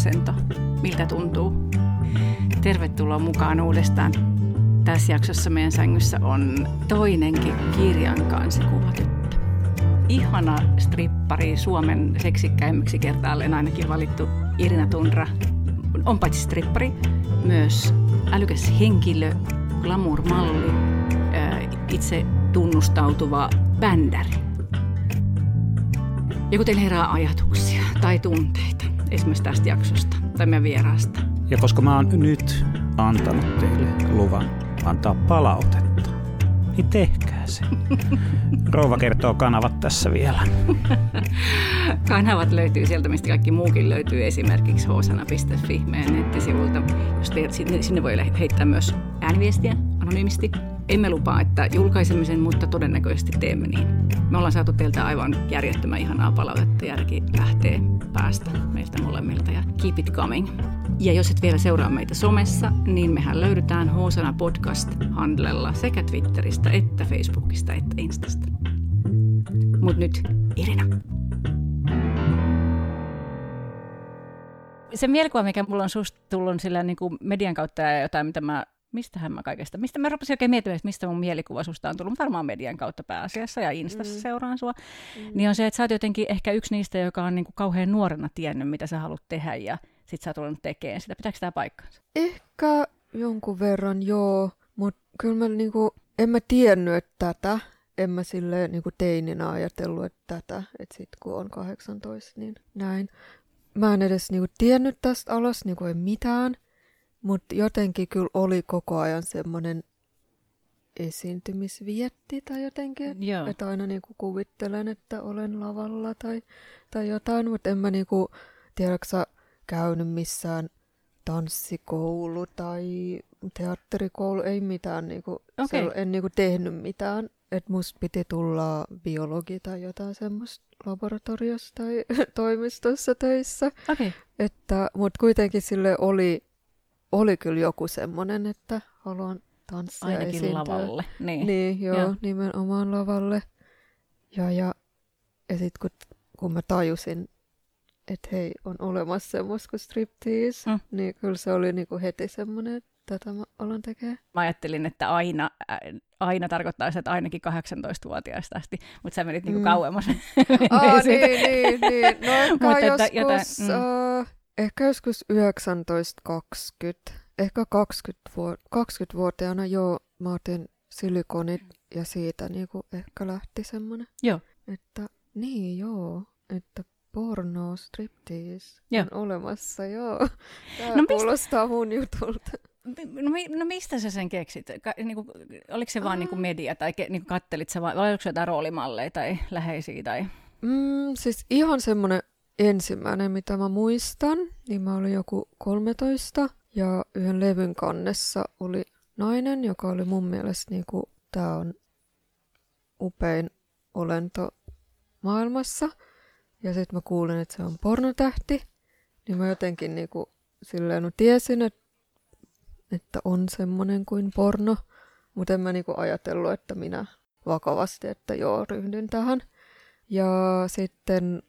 Asento? Miltä tuntuu? Tervetuloa mukaan uudestaan. Tässä jaksossa meidän sängyssä on toinenkin kirjan kanssa kuvatyttö. Ihana strippari, Suomen seksikkäimmäksi kertaalleen ainakin valittu Irina Tundra. On paitsi strippari, myös älykäs henkilö, glamour-malli, itse tunnustautuva bändäri. Ja kun teillä herää ajatuksia tai tunteita, esimerkiksi tästä jaksosta tai meidän vieraasta. Ja koska mä oon nyt antanut teille luvan antaa palautetta, niin tehkää se. Rouva kertoo kanavat tässä vielä. Kanavat löytyy sieltä, mistä kaikki muukin löytyy, esimerkiksi hosana.fi meidän nettisivulta. Jos te, sinne voi heittää myös ääniviestiä anonyymisti emme lupaa, että julkaisemme sen, mutta todennäköisesti teemme niin. Me ollaan saatu teiltä aivan järjettömän ihanaa palautetta. Järki lähtee päästä meiltä molemmilta ja keep it coming. Ja jos et vielä seuraa meitä somessa, niin mehän löydetään Hoosana podcast-handlella sekä Twitteristä että Facebookista että Instasta. Mut nyt Irina. Se mielikuva, mikä mulla on susta tullut sillä niin kuin median kautta ja jotain, mitä mä mistähän mä kaikesta, mistä mä rupesin oikein miettimään, että mistä mun mielikuva susta on tullut, varmaan median kautta pääasiassa ja Instassa mm. seuraan sua, mm. niin on se, että sä oot jotenkin ehkä yksi niistä, joka on niinku kauhean nuorena tiennyt, mitä sä haluat tehdä ja sit sä oot tullut tekemään sitä. Pitääkö tämä paikkansa? Ehkä jonkun verran joo, mutta kyllä mä niinku, en mä tiennyt, että tätä, en mä sille niinku teininä ajatellut, että tätä, että sit kun on 18, niin näin. Mä en edes niinku tiennyt tästä alas niinku ei mitään, mutta jotenkin kyllä oli koko ajan semmoinen esiintymisvietti tai jotenkin. Joo. Että aina niinku kuvittelen, että olen lavalla tai, tai jotain, mutta en mä niinku, tiedäksä, käynyt missään tanssikoulu tai teatterikoulu, ei mitään, niinku, okay. en niinku tehnyt mitään. Että musta piti tulla biologi tai jotain semmoista laboratoriossa tai toimistossa töissä. Okay. Että, mutta kuitenkin sille oli oli kyllä joku semmoinen, että haluan tanssia Ainakin esiintyä. lavalle. Niin, niin joo, joo, nimenomaan lavalle. Ja, ja, ja sitten kun, kun mä tajusin, että hei, on olemassa semmoista kuin striptease, mm. niin kyllä se oli niinku heti semmoinen, että tätä mä alan tekemään. Mä ajattelin, että aina, aina tarkoittaa että ainakin 18-vuotiaasta asti, mutta sä menit niinku mm. kauemmas. Aa, niin, niin, niin. No ehkä joskus, jotain, mm. uh, Ehkä joskus 1920, ehkä 20 20-vuotiaana joo, mä otin silikonit ja siitä niinku ehkä lähti semmonen. Joo. Että niin joo, että porno, striptease joo. on olemassa, joo. Tämä no kuulostaa mistä... mun jutulta. No, mi- no mistä sä sen keksit? Ka- niinku, oliko se vaan niinku media tai ke- niinku kattelit sä vai, vai oliko se jotain roolimalleja tai läheisiä? Tai... Mm, siis ihan semmoinen ensimmäinen, mitä mä muistan, niin mä olin joku 13 ja yhden levyn kannessa oli nainen, joka oli mun mielestä niinku, tää on upein olento maailmassa. Ja sitten mä kuulin, että se on pornotähti, niin mä jotenkin niinku silleen no tiesin, että, että on semmonen kuin porno, mutta en mä niinku ajatellut, että minä vakavasti, että joo, ryhdyn tähän. Ja sitten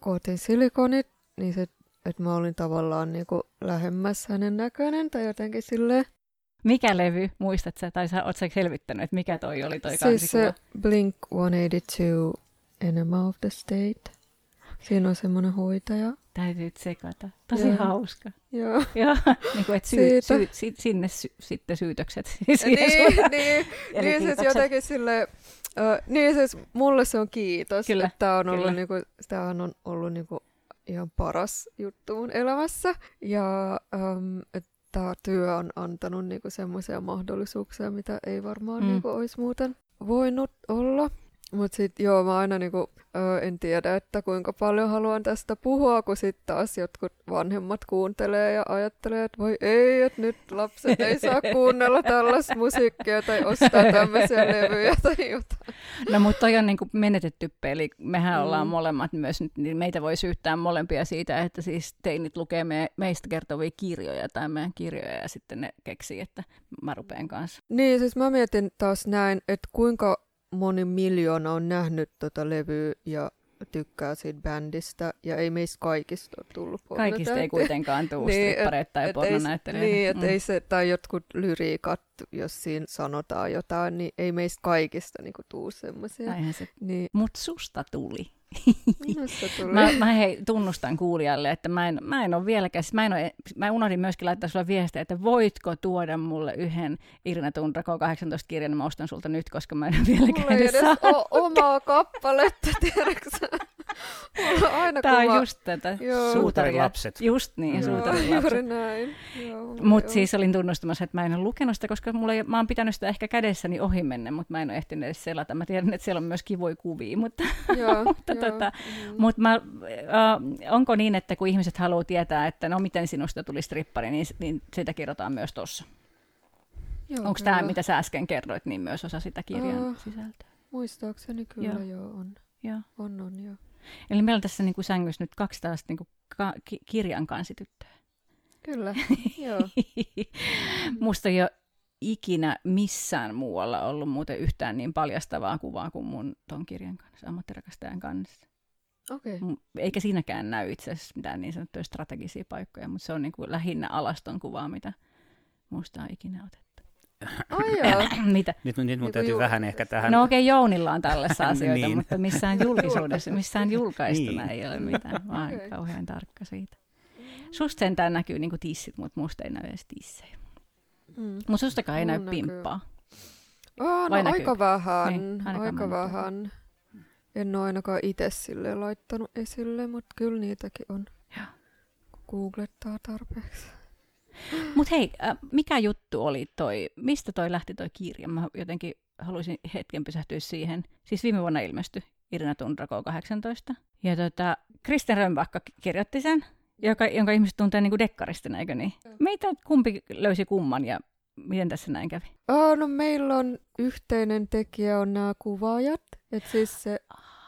kun otin silikonit, niin se, että mä olin tavallaan niinku lähemmäs hänen näköinen tai jotenkin silleen. Mikä levy, muistat sä, tai sä, oot sä selvittänyt, että mikä toi oli toi Siis se Blink-182 Enema of the State. Siinä on semmoinen hoitaja. Täytyy tsekata. Tosi Joo. hauska. Joo. Joo. niin kuin, että syy, syy, sy, sinne sy, sitten syytökset. niin, niin, niin siis jotenkin sille, uh, niin siis mulle se on kiitos, kyllä, että tämä on ollut, niinku, tämähän on ollut niinku ihan paras juttu mun elämässä. Ja um, että tämä työ on antanut niinku semmoisia mahdollisuuksia, mitä ei varmaan mm. niinku olisi muuten voinut olla. Mutta sitten joo, mä aina niinku, ö, en tiedä, että kuinka paljon haluan tästä puhua, kun sitten taas jotkut vanhemmat kuuntelee ja ajattelee, että voi ei, että nyt lapset ei saa kuunnella tällaista musiikkia tai ostaa tämmöisiä levyjä tai jotain. No mutta toi on niinku menetetty peli. Mehän mm. ollaan molemmat myös, niin meitä voi syyttää molempia siitä, että siis teinit lukee me, meistä kertovia kirjoja tai meidän kirjoja ja sitten ne keksii, että mä rupean kanssa. Niin, siis mä mietin taas näin, että kuinka moni miljoona on nähnyt tota levyä ja tykkää siitä bändistä, ja ei meistä kaikista ole tullut Kaikista ei kuitenkaan tule niin, strippareita tai pornonäyttelijöitä. Niin, että mm. ei se, tai jotkut lyriikat, jos siinä sanotaan jotain, niin ei meistä kaikista niinku tuu semmoisia. Niin. Mut susta tuli. Minusta tuli. mä, mä hei, tunnustan kuulijalle, että mä en, mä en ole vieläkään, siis mä, en ole, mä unohdin myöskin laittaa sulle viestiä, että voitko tuoda mulle yhden Irina Tundrako 18 kirjan, niin mä ostan sulta nyt, koska mä en ole vieläkään Mulla ei edes ole omaa kappaletta, tiedätkö Aina Tämä on just tätä suutarilapset. Just niin, suutarilapset. Juuri näin. Mutta siis olin tunnustamassa, että mä en ole lukenut sitä, koska mulla ei, mä oon pitänyt sitä ehkä kädessäni ohi menne, mutta mä en ole ehtinyt edes selata. Mä tiedän, että siellä on myös kivoja kuvia, mutta, joo, mutta, joo. Tota, mm. mut mä, äh, onko niin, että kun ihmiset haluaa tietää, että no miten sinusta tuli strippari, niin, niin sitä kerrotaan myös tuossa? Onko tämä, mitä sä äsken kerroit, niin myös osa sitä kirjan uh, sisältöä? Muistaakseni kyllä joo, joo on. Joo. On, on, joo. Eli meillä on tässä niin kuin sängyssä nyt kaksi tällaista niin kuin ka- ki- kirjan kansityttöä. Kyllä, joo. Musta ole ikinä missään muualla ollut muuten yhtään niin paljastavaa kuvaa kuin mun ton kirjan kanssa, ammattirakastajan kanssa. Okay. Eikä siinäkään näy itse asiassa mitään niin sanottuja strategisia paikkoja, mutta se on niin kuin lähinnä alaston kuvaa, mitä musta on ikinä otettu. Ai joo. Mitä? Nyt, nyt mun täytyy ju- vähän ehkä tähän... No okei, okay, Jounilla on tällaisia asioita, niin. mutta missään julkisuudessa, missään julkaistuna niin. ei ole mitään. Mä okay. kauhean tarkka siitä. Susta sentään näkyy niin tissit, mutta musta ei näy edes tissejä. Mm. Mutta sustakaan ei näy näkyy. pimppaa. Oh, no aika vähän, niin, aika vähän. En ole ainakaan itse sille laittanut esille, mutta kyllä niitäkin on, ja. kun googlettaa tarpeeksi. Mutta hei, äh, mikä juttu oli toi, mistä toi lähti toi kirja? Mä jotenkin haluaisin hetken pysähtyä siihen. Siis viime vuonna ilmestyi Irina Tundrako 18. Ja tota, Kristen Römbakka kirjoitti sen, joka, jonka ihmiset tuntee niin kuin dekkaristina, eikö niin? Meitä kumpi löysi kumman ja miten tässä näin kävi? Oh, no meillä on yhteinen tekijä on nämä kuvaajat. Et siis se,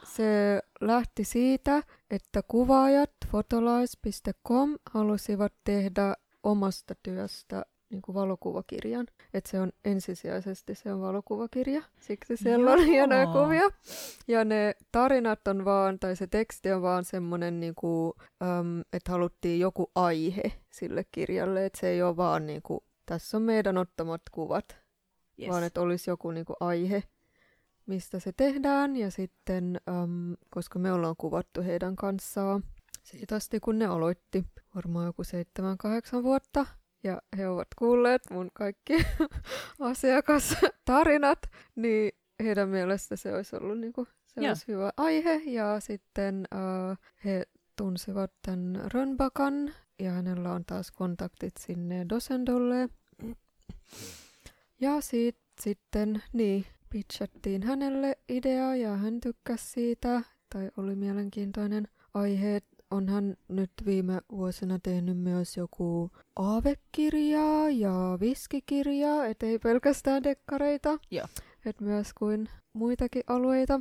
se lähti siitä, että kuvaajat fotolais.com halusivat tehdä omasta työstä niin kuin valokuvakirjan. Että se on ensisijaisesti se on valokuvakirja, siksi siellä Joo. on hienoja kuvia. Ja ne tarinat on vaan, tai se teksti on vaan semmoinen, niin kuin, äm, että haluttiin joku aihe sille kirjalle. Että se ei ole vaan niin kuin, tässä on meidän ottamat kuvat, yes. vaan että olisi joku niin kuin, aihe, mistä se tehdään. Ja sitten, äm, koska me ollaan kuvattu heidän kanssaan siitä asti, kun ne aloitti, varmaan joku 7-8 vuotta, ja he ovat kuulleet mun kaikki asiakastarinat, niin heidän mielestä se olisi ollut niinku, se olisi hyvä aihe. Ja sitten uh, he tunsivat tämän Rönbakan, ja hänellä on taas kontaktit sinne Dosendolle. Ja sit, sitten, niin, pitchattiin hänelle idea, ja hän tykkäsi siitä, tai oli mielenkiintoinen aihe, onhan nyt viime vuosina tehnyt myös joku aavekirjaa ja viskikirjaa, et ei pelkästään dekkareita, Joo. et myös kuin muitakin alueita.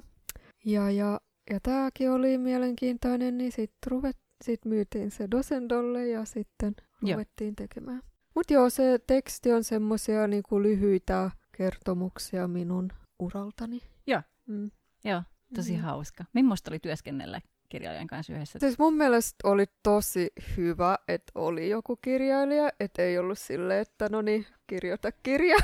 Ja, ja, ja tämäkin oli mielenkiintoinen, niin sitten sit myytiin se Dosendolle ja sitten ruvettiin Joo. tekemään. Mutta joo, se teksti on semmoisia niinku lyhyitä kertomuksia minun uraltani. Joo, mm. joo tosi mm. hauska. Millaista oli työskennellä kirjailijan kanssa yhdessä. Siis mun mielestä oli tosi hyvä, että oli joku kirjailija, että ei ollut silleen, että no niin, kirjoita kirja.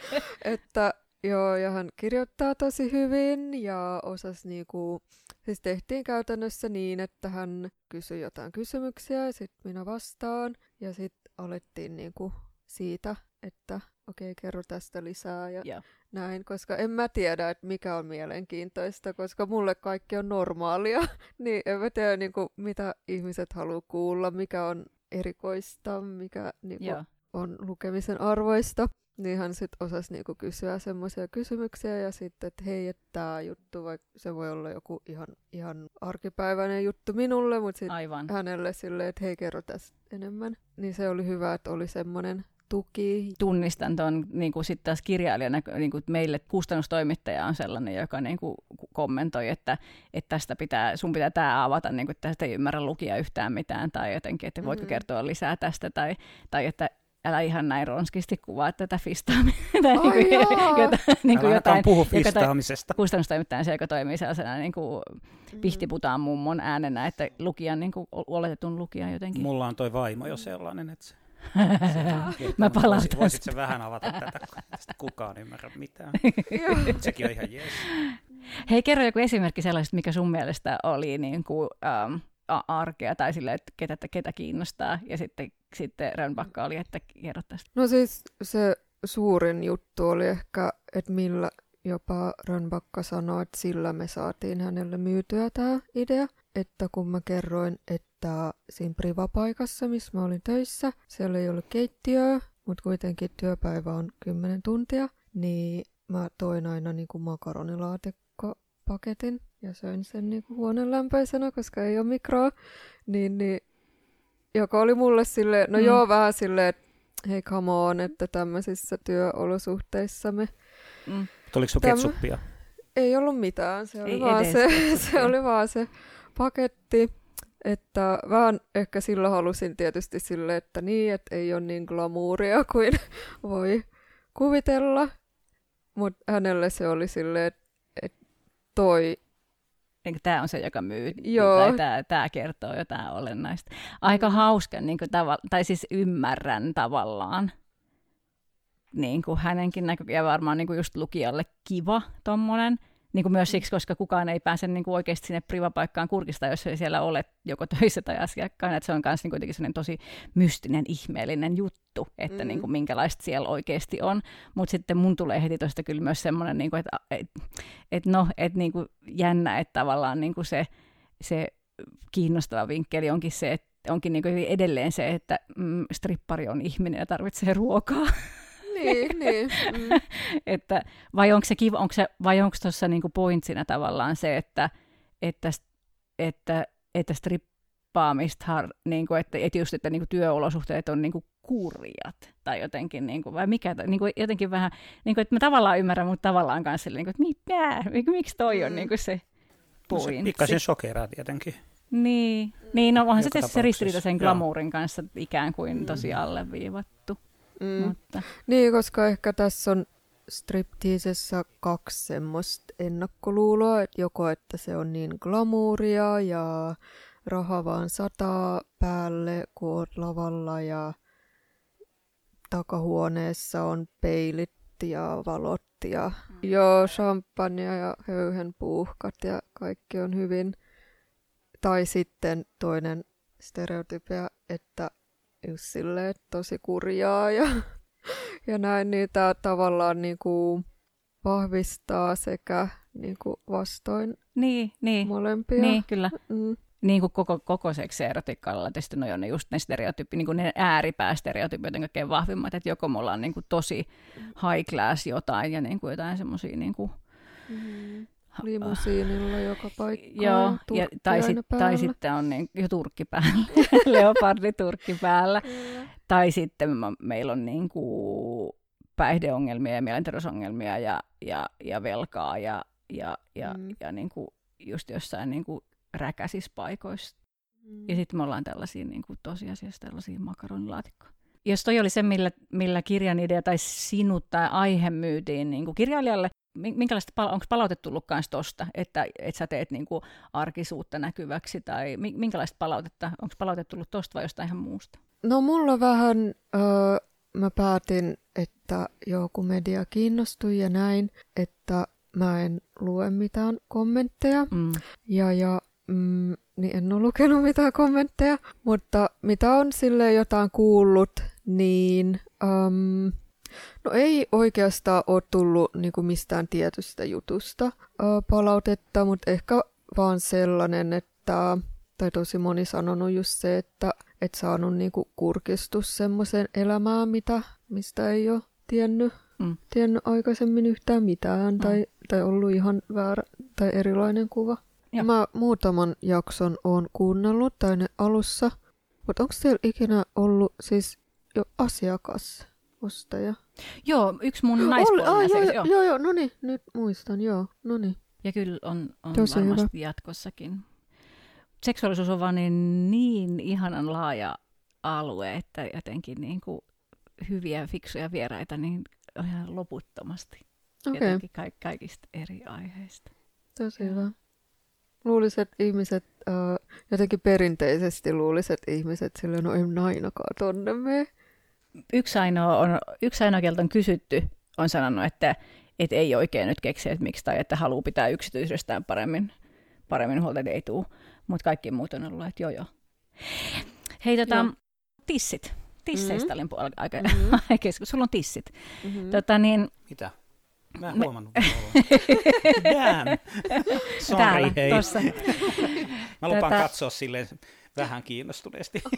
että joo, ja hän kirjoittaa tosi hyvin ja osas niinku, siis tehtiin käytännössä niin, että hän kysyi jotain kysymyksiä ja sitten minä vastaan ja sitten alettiin niinku siitä, että okei, okay, kerro tästä lisää ja yeah näin, koska en mä tiedä, että mikä on mielenkiintoista, koska mulle kaikki on normaalia, niin en mä tiedä, niin kuin, mitä ihmiset haluaa kuulla, mikä on erikoista, mikä niin kuin, on lukemisen arvoista. Niin hän sitten osasi niinku kysyä semmoisia kysymyksiä ja sitten, että hei, että tämä juttu, vaikka se voi olla joku ihan, ihan arkipäiväinen juttu minulle, mutta sitten hänelle silleen, että hei, kerro tästä enemmän. Niin se oli hyvä, että oli semmoinen tuki. Tunnistan tuon niin kuin sitten taas kirjailijana, niin kuin meille kustannustoimittaja on sellainen, joka niin kuin kommentoi, että, että tästä pitää, sun pitää tämä avata, niin kuin, että tästä ei ymmärrä lukia yhtään mitään, tai jotenkin, että voitko mm-hmm. kertoa lisää tästä, tai, tai että älä ihan näin ronskisti kuvaa tätä fistaamista. Ai niin jaa. jota, niin kuin Älä jotain, puhu fistaamisesta. kustannustoimittajan se, joka toimii sellaisena niin kuin pihtiputaan mummon äänenä, että lukijan, niin kuin oletetun lukijan jotenkin. Mulla on toi vaimo jo sellainen, että se... Mä palaan Voisit, se vähän avata tätä, kun tästä kukaan ymmärrä mitään. Joo. Sekin on ihan jees. Hei, kerro joku esimerkki sellaisesta, mikä sun mielestä oli niin kuin, a- arkea tai sille, että ketä, ketä kiinnostaa. Ja sitten, sitten Rönnbacka oli, että kerro tästä. No siis se suurin juttu oli ehkä, että millä jopa Rönnbacka sanoi, että sillä me saatiin hänelle myytyä tämä idea. Että kun mä kerroin, että siinä privapaikassa, missä mä olin töissä, siellä ei ollut keittiöä, mutta kuitenkin työpäivä on 10 tuntia, niin mä toin aina niin kuin makaronilaatikkopaketin ja söin sen niin kuin huoneen lämpöisenä, koska ei ole mikroa. Niin, niin, joka oli mulle sille, no Mm. joo, vähän silleen, että hei come on, että tämmöisissä työolosuhteissa me Mm. Sun Tämä- ketsuppia? ei ollut mitään. Se oli, Ei vaan edes se, ketsuppia. se oli vaan se paketti. Että vähän ehkä silloin halusin tietysti sille, että niin, että ei ole niin glamouria kuin voi kuvitella. Mutta hänelle se oli silleen, että et toi, Tämä on se, joka myy, Joo. tai tämä, tämä kertoo jotain olennaista. Aika hauska, niin kuin tava, tai siis ymmärrän tavallaan niin kuin hänenkin näkö, ja varmaan niin kuin just lukijalle kiva tommonen, niin kuin myös siksi, koska kukaan ei pääse niin kuin oikeasti sinne privapaikkaan kurkista, jos ei siellä ole joko töissä tai asiakkaana. Että se on myös niin kuitenkin tosi mystinen, ihmeellinen juttu, että Mm. niin kuin minkälaista siellä oikeasti on. Mutta sitten mun tulee heti tuosta kyllä myös semmoinen, niin kuin, että et, et no, että niin kuin jännä, että tavallaan niin kuin se, se kiinnostava vinkkeli onkin se, että onkin niin kuin edelleen se, että mm, strippari on ihminen ja tarvitsee ruokaa. niin, niin. Mm. että, vai onko se kiva, onko se, vai onko tuossa niinku pointsina tavallaan se, että, että, että, että strippaamista, har, niinku, että, että just, että niinku työolosuhteet on niinku kurjat, tai jotenkin, niinku, vai mikä, niinku, jotenkin vähän, niinku, että mä tavallaan ymmärrän, mutta tavallaan kanssa, niinku, että mitä, miksi toi on Mm. niinku se No se pointsi. pikkasen sokeraa tietenkin. Niin, niin no onhan se se ristiriita sen joo. glamourin kanssa ikään kuin Mm. tosi alleviivattu. Mm. Mutta, Niin, koska ehkä tässä on stripteasessa kaksi semmoista ennakkoluuloa, että joko että se on niin glamouria ja raha vaan sataa päälle, kun oot lavalla ja takahuoneessa on peilit ja valot ja joo, champagne ja höyhenpuuhkat ja kaikki on hyvin. Tai sitten toinen stereotypia, että just silleen, tosi kurjaa ja, ja näin, niin tämä tavallaan niinku vahvistaa sekä niinku vastoin niin, niin, molempia. niin, kyllä. Mm. niin kuin koko, koko seksierotiikalla tietysti no on ne just ne stereotyyppi, niin kuin ne ääripäästereotyypit on kaikkein vahvimmat, että joko me ollaan niin kuin tosi high class jotain ja niin kuin jotain semmoisia niin kuin, Mm. Limusiinilla joka paikkaan. joo, ja, tai, sit, tai sitten on niin, jo turkki päällä, leopardi turkki päällä, tai sitten me, meillä on niin kuin päihdeongelmia ja mielenterveysongelmia ja, ja, ja velkaa ja, ja, ja, Mm. ja niin kuin just jossain niin kuin räkäisissä paikoissa Mm. Ja sitten me ollaan tällaisia niin kuin tosiasiassa tällaisia makaronilaatikkoja. Jos toi oli se, millä, millä kirjan idea tai sinut tai aihe myytiin niin kuin kirjailijalle, minkälaista, pala- onko palautetta tullut myös tosta, että, että sä teet niin kuin arkisuutta näkyväksi, tai mi- minkälaista palautetta, onko palautetta tullut tosta vai jostain ihan muusta? No mulla vähän, öö, mä päätin, että joku media kiinnostui ja näin, että mä en lue mitään kommentteja. Mm. Ja, ja mm, niin en ole lukenut mitään kommentteja, mutta mitä on sille jotain kuullut, niin um, no ei oikeastaan ole tullut niinku mistään tietystä jutusta uh, palautetta, mutta ehkä vaan sellainen, että, tai tosi moni sanonut just se, että et saanut niinku kurkistus semmoisen elämään, mitä, mistä ei ole tiennyt, Mm. tiennyt aikaisemmin yhtään mitään, tai, tai ollut ihan väärä tai erilainen kuva. Joo. Mä muutaman jakson oon kuunnellut tai ne alussa, mutta onko teillä ikinä ollut siis jo asiakas, ostaja? Joo, yksi mun Oli- naispuolinen ah, joo, asiakas, joo, joo. joo, joo, no niin, nyt muistan, joo, no niin. Ja kyllä on, on Tosi varmasti jatkossakin. Seksuaalisuus on vaan niin, niin ihanan laaja alue, että jotenkin niin kuin hyviä, fiksuja vieraita niin ihan loputtomasti. Okei, Jotenkin ka- kaikista eri aiheista. tosi hyvä. Luulisin, että ihmiset, äh, jotenkin perinteisesti luulisin, että ihmiset silleen, no en ainakaan tonne mene. Yksi ainoa, on, yksi ainoa, keltä on kysytty, on sanonut, että, että ei oikein nyt keksi, että miksi, tai että haluaa pitää yksityisestään paremmin, paremmin huolta, että ei tule. Mutta kaikki muut on ollut, että joo joo. Hei, tota, Joo. tissit. Tisseistä Mhm. mm-hmm. olin aika Mhm. mm-hmm. keskus. Sulla on tissit. Mm-hmm. Tota, niin, Mitä? Mä en Me- huomannut. Damn. Sorry, täällä, hei. tossa. Mä lupaan Tätä- katsoa silleen vähän kiinnostuneesti.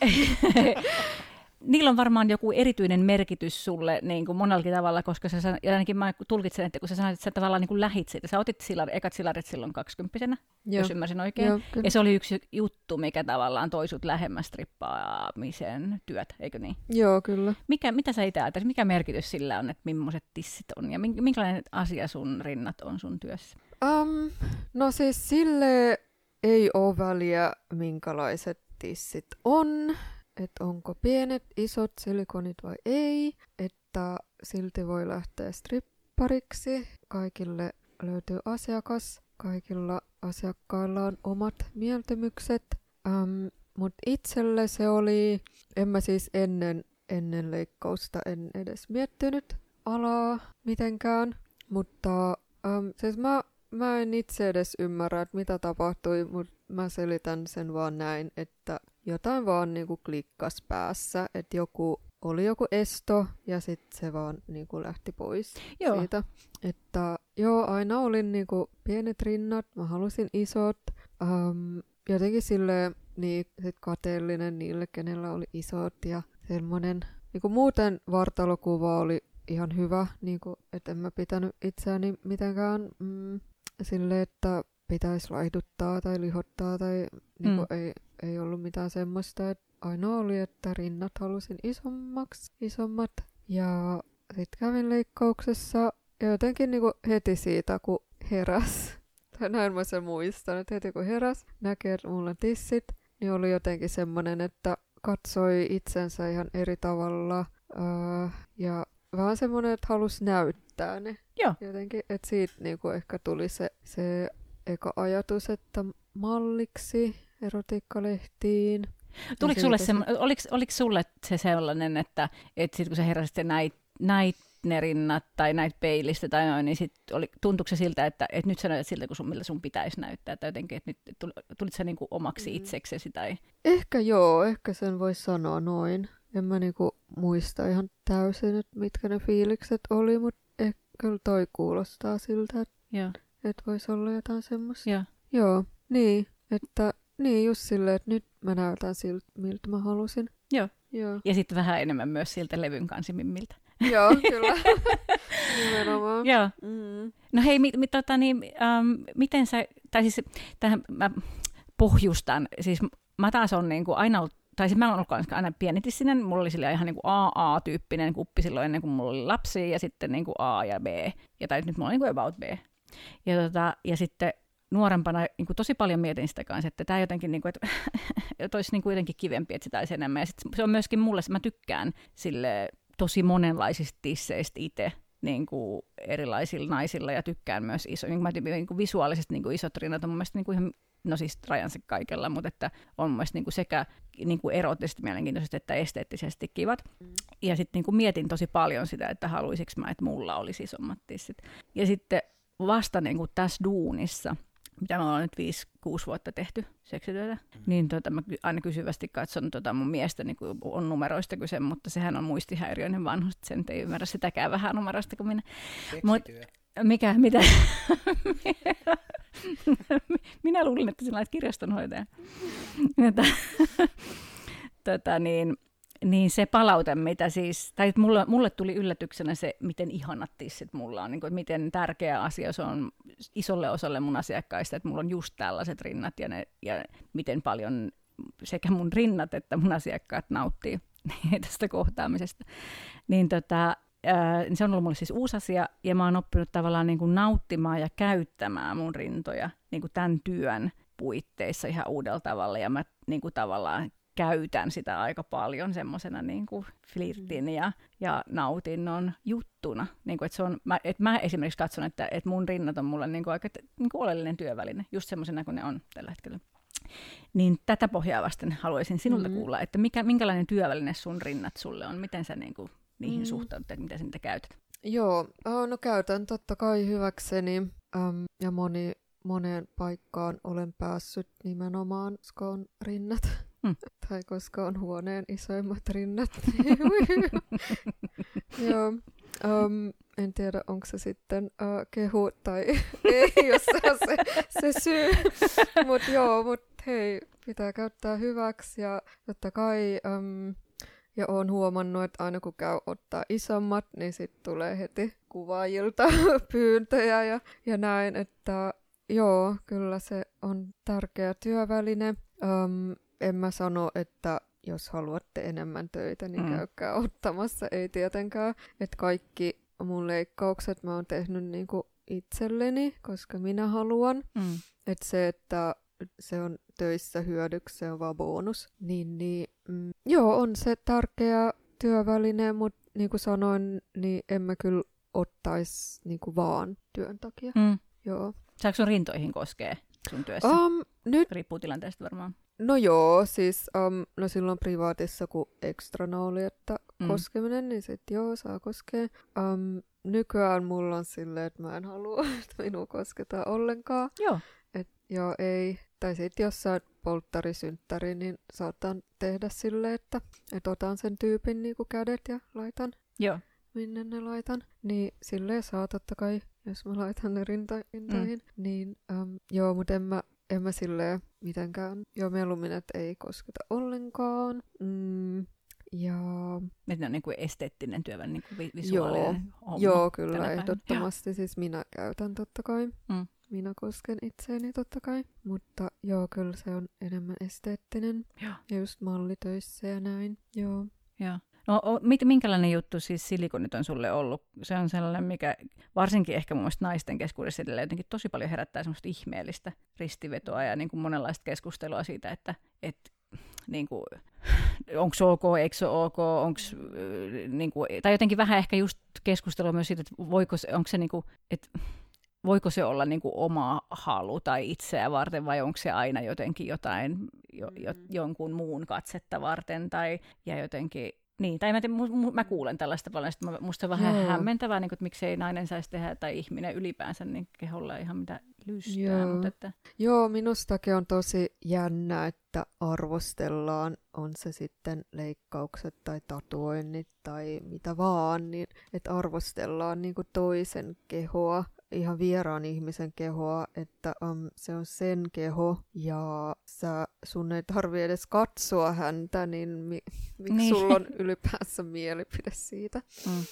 Niillä on varmaan joku erityinen merkitys sulle niin kuin monellakin tavalla, koska sä, ainakin mä tulkitsen, että kun sä sanoit, että sä tavallaan niin kuin lähit siitä. Sä otit sillar, ekat sillarit silloin kaksikymppisenä, Joo. jos ymmärsin oikein. Joo, kyllä. Ja se oli yksi juttu, mikä tavallaan toi sut lähemmäs trippaamisen työt, eikö niin? Joo, kyllä. Mikä, mitä sä itse ajattelet, mikä merkitys sillä on, että millaiset tissit on ja mink- minkälainen asia sun rinnat on sun työssä? Um, no siis sille ei ole väliä, minkälaiset tissit on, että onko pienet, isot silikonit vai ei, että silti voi lähteä strippariksi. Kaikille löytyy asiakas, kaikilla asiakkailla on omat mieltymykset, um, mutta itselle se oli, en mä siis ennen, ennen leikkausta en edes miettinyt alaa mitenkään, mutta um, siis mä Mä en itse edes ymmärrä, että mitä tapahtui, mutta mä selitän sen vaan näin, että jotain vaan niinku klikkas päässä, että joku oli joku esto ja sitten se vaan niinku lähti pois Joo. siitä. Että joo, aina olin niinku pienet rinnat, mä halusin isot. Um, jotenkin sille niin sit kateellinen niille, kenellä oli isot ja semmonen. Niinku muuten vartalokuva oli ihan hyvä, niinku, että en mä pitänyt itseäni mitenkään mm, sille, että pitäisi laihduttaa tai lihottaa tai niinku, Mm. ei, ei ollut mitään semmoista. Ainoa oli, että rinnat halusin isommaksi, isommat. Ja sitten kävin leikkauksessa ja jotenkin niinku heti siitä, kun heräs, tai näin mä sen muistan, että heti kun heräs, näki, että mulla on tissit, niin oli jotenkin semmoinen, että katsoi itsensä ihan eri tavalla öö, ja vähän semmoinen, että halusi näyttää ne. Joo. Jotenkin, että siitä niinku ehkä tuli se, se eka ajatus, että malliksi erotiikkalehtiin. Tuliko sulle semmo, oliko, oliko sulle se sellainen, että, että sit kun sä heräsit näit, näit ne rinnat tai näit peilistä tai noin, niin sit oli, tuntuiko se siltä, että, että nyt sä näytät siltä, kun sun, miltä sun pitäisi näyttää, tai jotenkin, että nyt tuli, tulit sä niinku omaksi Mm. itseksesi, tai Ehkä joo, ehkä sen voisi sanoa noin. En mä niinku muista ihan täysin, että mitkä ne fiilikset oli, mutta ehkä kyllä toi kuulostaa siltä, että joo, et voisi olla jotain semmoista. joo. Joo, niin, että niin just silleen, että nyt mä näytän siltä, miltä mä halusin. Joo. Joo, Ja sitten vähän enemmän myös siltä levyn kansimimmiltä. joo kyllä. Nimenomaan. Joo. Mm. No hei, mit, mit, tota, niin, ähm, miten sä, tai siis tähän mä pohjustan, siis mä taas on niin kuin aina ollut, tai siis mä oon ollut aina pienitissinen, mulla oli sillä ihan niin kuin AA-tyyppinen kuppi silloin ennen kuin mulla oli lapsi, ja sitten niin kuin A ja B, ja tai nyt mulla on niin kuin about B. Ja, tota, ja sitten nuorempana niin kuin tosi paljon mietin sitä kanssa, että tämä jotenkin, niin kuin, että, että olisi niin kuin jotenkin kivempi, että sitä olisi enemmän. Ja sit se on myöskin mulle, mä tykkään sille tosi monenlaisista tisseistä itse niin kuin erilaisilla naisilla ja tykkään myös iso, niin kuin mä niin kuin visuaalisesti niin kuin isot rinnat on mun mielestä niin kuin ihan, no siis rajansa kaikella, mutta että on mun niin kuin sekä niin kuin erottisesti mielenkiintoisesti että esteettisesti kivat. Ja sitten niin kuin mietin tosi paljon sitä, että haluaisinko mä, että mulla olisi isommat tissit. Ja sitten vasta niin kuin tässä duunissa, mitä me ollaan nyt 5-6 vuotta tehty seksityötä, mm. niin tota, mä aina kysyvästi katson tota mun miestä, niin kuin on numeroista kyse, mutta sehän on muistihäiriöinen vanhus, sen ei ymmärrä sitäkään vähän numeroista kuin minä. Mut-. Mikä, mitä? Minä luulin, että sinä olet kirjastonhoitaja. Tota, niin, niin se palaute, mitä siis, tai mulle, mulle tuli yllätyksenä se, miten ihanat tissit mulla on, niin kuin, miten tärkeä asia se on isolle osalle mun asiakkaista, että mulla on just tällaiset rinnat ja, ne, ja miten paljon sekä mun rinnat että mun asiakkaat nauttii tästä kohtaamisesta. Niin tota, ää, se on ollut mulle siis uusi asia, ja mä oon oppinut tavallaan niin kuin nauttimaan ja käyttämään mun rintoja niin kuin tämän työn puitteissa ihan uudella tavalla, ja mä niin kuin tavallaan käytän sitä aika paljon semmoisena niin flirtin ja, ja nautinnon juttuna. Niin kuin, että se on, mä, että mä esimerkiksi katson, että, että mun rinnat on mulle niin kuin aika niin kuin oleellinen työväline, just semmoisena kuin ne on tällä hetkellä. Niin tätä pohjaa vasten haluaisin sinulta mm-hmm. kuulla, että mikä, minkälainen työväline sun rinnat sulle on, miten sä niin kuin, niihin mm. suhtaudut ja miten sä niitä käytät? Joo, no käytän totta kai hyväkseni äm, ja moni, moneen paikkaan olen päässyt nimenomaan, koska on rinnat. Mm. tai koska on huoneen isoimmat rinnat. Joo. Um, en tiedä, onko se sitten uh, kehu tai ei, jos se on se, se syy. mutta joo, mutta hei, pitää käyttää hyväksi ja totta kai um, ja oon huomannut, että aina kun käy ottaa isommat, niin sitten tulee heti kuvaajilta pyyntöjä ja, ja näin, että joo, kyllä se on tärkeä työväline. Um, en mä sano, että jos haluatte enemmän töitä, niin mm. käykää ottamassa. Ei tietenkään, että kaikki mun leikkaukset mä oon tehnyt niinku itselleni, koska minä haluan. Mm. Että se, että se on töissä hyödyksi, se on vaan bonus. Niin, niin mm, joo, on se tärkeä työväline, mutta niin kuin sanoin, niin en mä kyllä ottaisi niin kuin vaan työn takia. Mm. Joo. Saako sun rintoihin koskee sun työssä? Um, nyt... Riippuu tilanteesta varmaan. No joo, siis um, no silloin privaatissa, kun ekstrana oli, että mm. koskeminen, niin sitten joo, saa koskea. Um, nykyään mulla on silleen, että mä en halua, että minua kosketaan ollenkaan. Joo. Et, joo, ei. Tai sitten jos sä polttarisynttäri, niin saatan tehdä silleen, että et otan sen tyypin niinku kädet ja laitan. Joo. Minne ne laitan. Niin silleen saa totta kai, jos mä laitan ne rinta- rintoihin. Mm. Niin um, joo, mutta en mä en mä silleen mitenkään, joo mieluummin, että ei kosketa ollenkaan. Mm, ja... Että ne on niin kuin esteettinen työväline, niin kuin visuaalinen joo, homma Joo, kyllä, ehdottomasti. Joo. Siis minä käytän totta kai. Mm. Minä kosken itseäni totta kai. Mutta joo, kyllä se on enemmän esteettinen. Joo. Ja just mallitöissä ja näin. Joo. Joo. No minkälainen juttu siis silikonit on sulle ollut? Se on sellainen, mikä varsinkin ehkä mun mielestä naisten keskuudessa edelleen jotenkin tosi paljon herättää semmoista ihmeellistä ristivetoa ja niin kuin monenlaista keskustelua siitä, että, että niin kuin, onko se ok, eikö se ok, onko, niin kuin, tai jotenkin vähän ehkä just keskustelua myös siitä, että voiko se, onko se niin kuin, että voiko se olla niin kuin oma halu tai itseä varten vai onko se aina jotenkin jotain jo, jo, mm. jonkun muun katsetta varten tai ja jotenkin niin, tai mä, te, mä kuulen tällaista paljon, että musta on vähän Joo. hämmentävää, niin kuin, että miksei nainen saisi tehdä tai ihminen ylipäänsä niin keholla ihan mitä lystää. Joo. Mutta että... Joo, minustakin on tosi jännä, että arvostellaan, on se sitten leikkaukset tai tatuoinnit tai mitä vaan, niin että arvostellaan niin kuin toisen kehoa ihan vieraan ihmisen kehoa, että um, se on sen keho ja sä, sun ei tarvi edes katsoa häntä, niin mi, miksi niin. sulla on ylipäänsä mielipide siitä? Mm.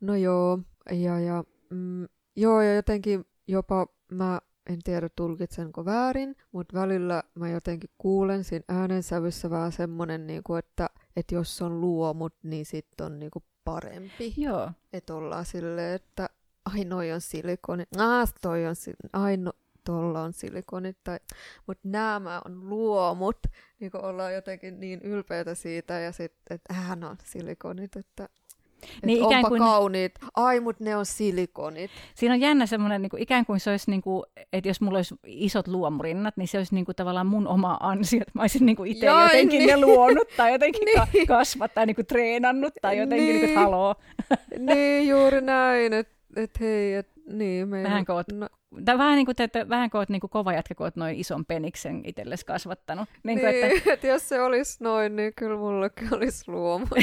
No joo, ja, ja, mm, joo, ja jotenkin jopa mä en tiedä tulkitsenko väärin, mutta välillä mä jotenkin kuulen siinä äänensävyssä vähän semmonen, niinku, että, että jos on luomut, niin sitten on niinku parempi. Joo. Että ollaan silleen, että ai noi on silikoni, ah, toi on, ai no, tuolla on silikonit, tai, mutta nämä on luomut, niin kun ollaan jotenkin niin ylpeitä siitä, ja sitten, että hän on silikonit, että niin onpa kuin... kauniit. Ai, mutta ne on silikonit. Siinä on jännä semmoinen, niin kuin, ikään kuin se olisi, niin kuin, että jos mulla olisi isot luomurinnat, niin se olisi niin kuin, tavallaan mun oma ansio, että mä olisin niin itse jotenkin niin. ne luonut tai jotenkin niin. ka- kasvattaa, niin kuin, treenannut tai jotenkin niin. niin kuin, haloo. niin, juuri näin, että et hei, et, niin, meillä... Vähän koot, no... tai vähän niin kuin, että vähän koot niin kuin kova jätkä, kun oot noin ison peniksen itsellesi kasvattanut. Niin, niin kuin, että... että jos se olisi noin, niin kyllä mullakin olisi luomuta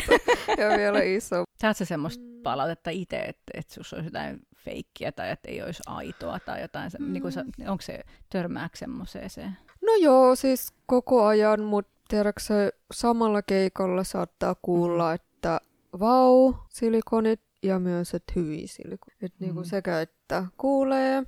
ja vielä iso. Saatko semmoista mm. palautetta itse, että, että sinussa olisi jotain feikkiä tai että ei olisi aitoa tai jotain, mm. niin kuin, onko se törmääkö semmoiseen? No joo, siis koko ajan, mutta tiedätkö samalla keikolla saattaa kuulla, mm. että vau, silikonit ja myös, että hyviä silkoja. Että niinku mm. sekä että kuulee.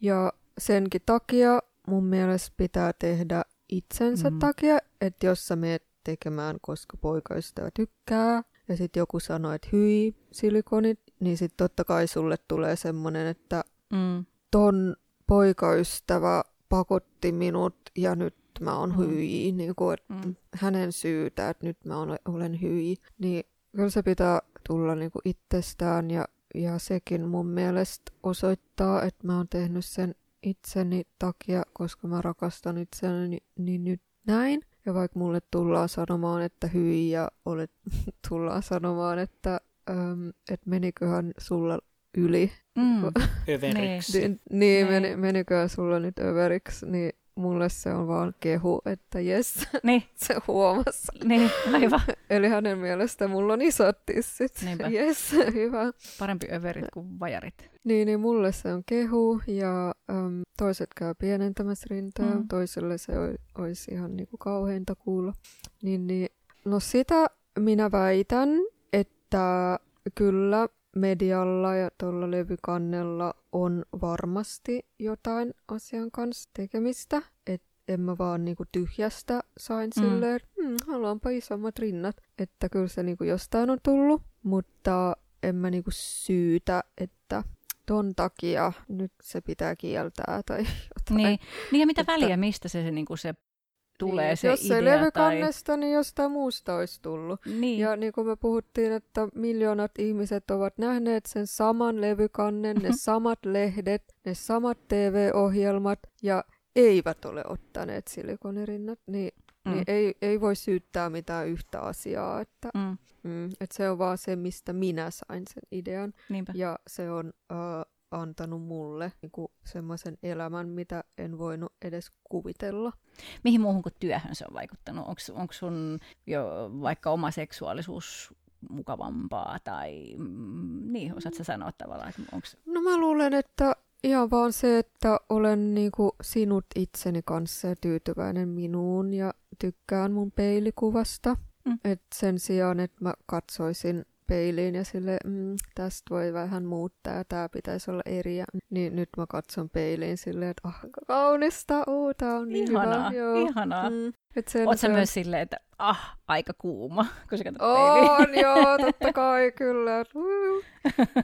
Ja senkin takia mun mielestä pitää tehdä itsensä mm. takia, että jos sä meet tekemään, koska poikaystävä tykkää, ja sitten joku sanoo, että hyi silikonit, niin sitten totta kai sulle tulee semmoinen, että mm. ton poikaystävä pakotti minut ja nyt mä oon Mm. hyi, niin kuin, Mm. hänen syytä, että nyt mä olen, olen hyi, niin kyllä se pitää tulla niin kuin itsestään ja, ja sekin mun mielestä osoittaa, että mä oon tehnyt sen itseni takia, koska mä rakastan itseäni, niin nyt näin. Ja vaikka mulle tullaan sanomaan, että hyi ja olet, tullaan sanomaan, että, äm, että meniköhän sulla yli, Mm. Överiksi. niin, niin Niin. meni, meniköhän sulla nyt överiksi, niin mulle se on vaan kehu, että jes, Niin, se huomasi. niin, aivan. Eli hänen mielestä mulla on isot tissit. Niinpä. Jes, hyvä. Parempi överit kuin vajarit. Niin, niin mulle se on kehu ja äm, toiset käy pienentämässä rintaa, Mm. toiselle se olisi ihan niinku kauheinta kuulla. Niin, niin, no sitä minä väitän, että kyllä medialla ja tuolla levykannella on varmasti jotain asian kanssa tekemistä. Että en mä vaan niinku tyhjästä sain Mm. silleen, että hm, haluanpa isommat rinnat. Että kyllä se niinku jostain on tullut, mutta en mä niinku syytä, että ton takia nyt se pitää kieltää tai jotain. Niin, niin ja mitä Että- väliä, mistä se, se, niin kuin se tulee niin, se Jos idea ei tai... levykannesta, niin jostain muusta olisi tullut. Niin, Ja niin kuin me puhuttiin, että miljoonat ihmiset ovat nähneet sen saman levykannen, ne samat lehdet, ne samat TV-ohjelmat ja eivät ole ottaneet silikonirinnat, niin, mm. niin ei, ei voi syyttää mitään yhtä asiaa. Että, Mm. mm, että se on vaan se, mistä minä sain sen idean. Niinpä. Ja se on äh, antanut mulle niin semmoisen elämän, mitä en voinut edes kuvitella. Mihin muuhun kuin työhön se on vaikuttanut? Onko sun jo vaikka oma seksuaalisuus mukavampaa tai mm, niin, osaatko sä sanoa tavallaan, että onko No mä luulen, että ihan vaan se, että olen niinku sinut itseni kanssa ja tyytyväinen minuun ja tykkään mun peilikuvasta. Mm. Et sen sijaan, että mä katsoisin peiliin ja sille mm, tästä voi vähän muuttaa ja tää pitäisi olla eri. Ja, niin nyt mä katson peiliin silleen, että ah, kaunista, uu, tää on niin ihanaa, hyvä. Joo. ihanaa. Mm, et sen Oletko sä sijaan- myös silleen, että ah, aika kuuma, kun sä katsot peiliin? On, joo, totta kai, kyllä.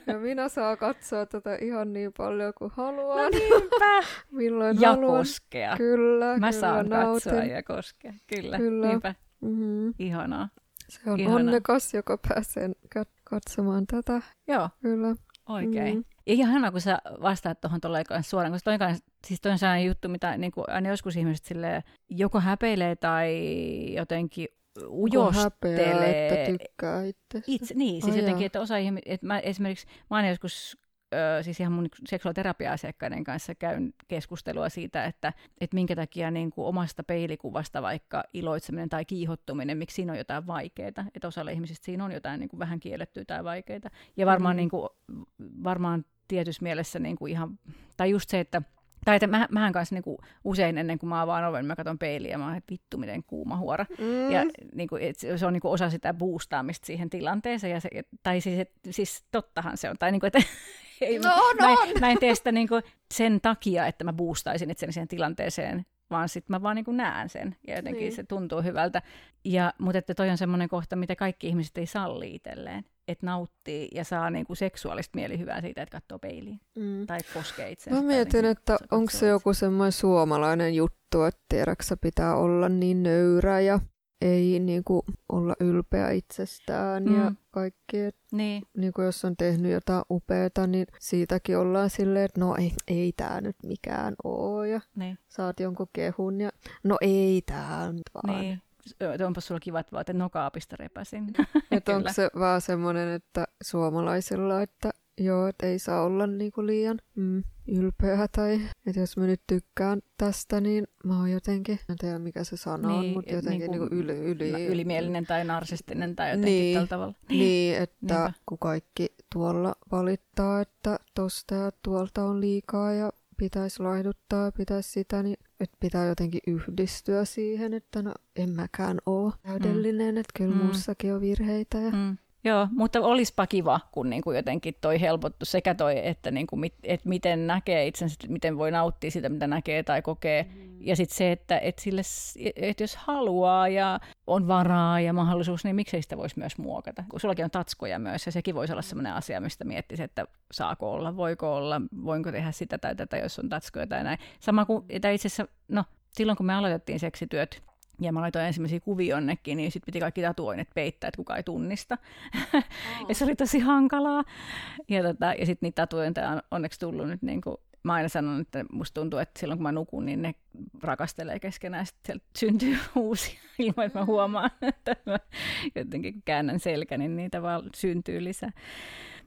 Ja minä saa katsoa tätä ihan niin paljon kuin haluan. No niinpä. Milloin ja haluan. koskea. Kyllä, Mä kyllä saan nautin. katsoa ja koskea. Kyllä, Kyllä. niinpä. Mm-hmm. Ihanaa. Se on Ihanaa. onnekas, joka pääsee kat- katsomaan tätä. Joo, Kyllä. oikein. Mm. Ja ihan ihanaa, kun sä vastaat tuohon tolleen suoraan, koska toi, kanssa, siis toi on sellainen juttu, mitä niin kuin aina joskus ihmiset silleen, joko häpeilee tai jotenkin Onko häpeää, ujostelee. että tykkää itse. Niin, siis Ai jotenkin, jaa. että osa ihmi- että mä esimerkiksi, mä aina joskus ö, siis ihan mun seksuaaliterapia-asiakkaiden kanssa käyn keskustelua siitä, että, että minkä takia niin kuin omasta peilikuvasta vaikka iloitseminen tai kiihottuminen, miksi siinä on jotain vaikeaa, että osalla ihmisistä siinä on jotain niin kuin vähän kiellettyä tai vaikeaa. Ja varmaan, Mm. niin kuin, varmaan tietyssä mielessä niin kuin ihan, tai just se, että tai että mä, mähän kanssa niin kuin usein ennen kuin mä avaan oven, mä katson peiliä ja mä oon, että vittu miten kuuma huora. Mm. Ja niin kuin, et se on niin kuin osa sitä boostaamista siihen tilanteeseen. Ja se, et- tai siis, et, siis tottahan se on. Tai niin kuin, että, ei, No on, mä, on. mä en tee sitä niin kuin sen takia, että mä boostaisin itseni siihen tilanteeseen, vaan sitten mä vaan niin näen sen. Ja jotenkin Niin. niin. se tuntuu hyvältä. Ja, mutta että toi on semmoinen kohta, mitä kaikki ihmiset ei salli itselleen. Että nauttii ja saa niin kuin seksuaalista mielihyvää siitä, että katsoo peiliin. Mm. Tai koskee itseään. Mä mietin, että onko se joku semmoinen suomalainen juttu, että tiedäksä pitää olla niin nöyrä ja ei niinku olla ylpeä itsestään mm. ja kaikki. Et, Niin, niinku jos on tehnyt jotain upeata, niin siitäkin ollaan silleen, että no ei, ei tää nyt mikään oo ja niin. saat jonkun kehun ja no ei tää nyt vaan. Niin. Onpa sulla kivat vaatteet, nokaapista repäsin. Että onko se vaan semmoinen, että suomalaisilla, että joo, että ei saa olla niinku liian mm, ylpeä tai että jos mä nyt tykkään tästä, niin mä oon jotenkin, en tiedä mikä se sana on, Niin, mutta et jotenkin niinku niinku yli, yli, ylimielinen tai narsistinen tai jotenkin Niin. tällä tavalla. Niin, että Niinpä. kun kaikki tuolla valittaa, että tosta ja tuolta on liikaa ja pitäisi laihduttaa ja pitäisi sitä, niin että pitää jotenkin yhdistyä siihen, että no en mäkään oo täydellinen, että kyllä Mm. muussakin on virheitä. Ja... Mm. Joo, mutta olispa kiva, kun niinku jotenkin toi helpottu sekä toi, että niinku mit, et miten näkee itsensä, miten voi nauttia sitä, mitä näkee tai kokee. Mm. Ja sitten se, että et sille, et jos haluaa ja on varaa ja mahdollisuus, niin miksei sitä voisi myös muokata. Kun sullakin on tatskoja myös ja sekin voisi olla sellainen asia, mistä miettisi, että saako olla, voiko olla, voinko tehdä sitä tai tätä, jos on tatskoja tai näin. Sama kuin, että itse asiassa, no silloin kun me aloitettiin seksityöt, ja mä laitoin ensimmäisiä kuvia jonnekin, niin sitten piti kaikki tatuoinnit peittää, että kukaan ei tunnista. Oh. ja se oli tosi hankalaa. Ja, tota, ja sitten niitä tatuointeja on onneksi tullut nyt niin kuin mä aina sanon, että musta tuntuu, että silloin kun mä nukun, niin ne rakastelee keskenään, sitten sieltä syntyy uusia ilman, että mä huomaan, että mä jotenkin kun käännän selkä, niin niitä vaan syntyy lisää.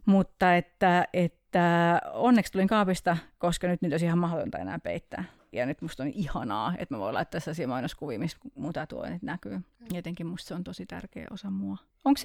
Mutta että, että onneksi tulin kaapista, koska nyt niitä olisi ihan mahdotonta enää peittää. Ja nyt musta on ihanaa, että mä voin laittaa sellaisia mainoskuvia, missä mun tatuoinnit näkyy. Jotenkin musta se on tosi tärkeä osa mua. Onko,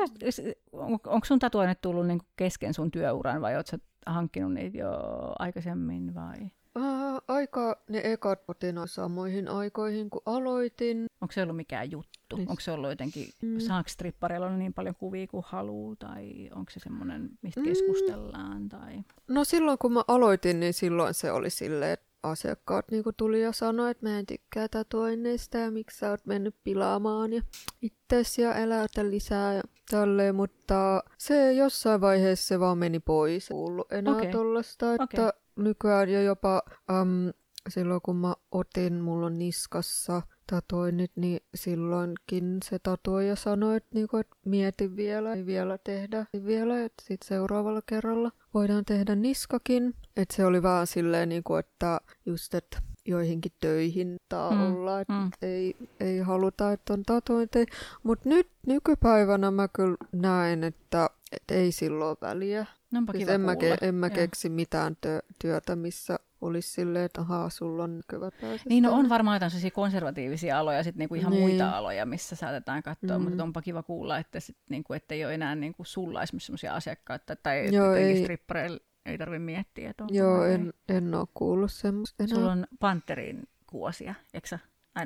on, onko sun tatuoinnit tullut niin kesken sun työuran vai ootko hankkinut niitä jo aikaisemmin vai? Äh, aika ne ekat otin samoihin aikoihin, kun aloitin. Onko se ollut mikään juttu? Niin. Onko se ollut jotenkin, mm. saako strippareilla olla niin paljon kuvia kuin haluaa, tai onko se semmoinen, mistä mm. keskustellaan? Tai... No silloin kun mä aloitin, niin silloin se oli silleen, että asiakkaat niin tuli ja sanoi, että mä en tykkää tatuoinneista ja miksi sä oot mennyt pilaamaan ja itses ja elätä lisää ja tälleen, mutta se jossain vaiheessa se vaan meni pois. Kuullut enää okay. tollasta, että okay. nykyään jo jopa äm, silloin kun mä otin, mulla on niskassa tatoinnit, niin silloinkin se tatuoija sanoi, että, niinku, että mieti vielä, ei vielä tehdä, ei vielä, että sitten seuraavalla kerralla voidaan tehdä niskakin. Että se oli vaan silleen, niinku, että just, että joihinkin töihin taa mm, olla, että mm. ei, ei haluta, että on tatuointeja. Mutta nyt nykypäivänä mä kyllä näen, että, että ei silloin väliä. No, siis en, mä, ke, en mä keksi mitään tö, työtä, missä olisi silleen, että ahaa, sulla on näkyvät Niin, no on varmaan jotain sellaisia konservatiivisia aloja, sitten niinku ihan niin. muita aloja, missä saatetaan katsoa, mm. mutta onpa kiva kuulla, että sit, niinku, ei ole enää niinku sulla esimerkiksi sellaisia asiakkaita, tai Joo, ei. strippareilla ei tarvitse miettiä, että Joo, en, en ole kuullut semmoista enää. Sulla on panterin kuosia, eikö sä?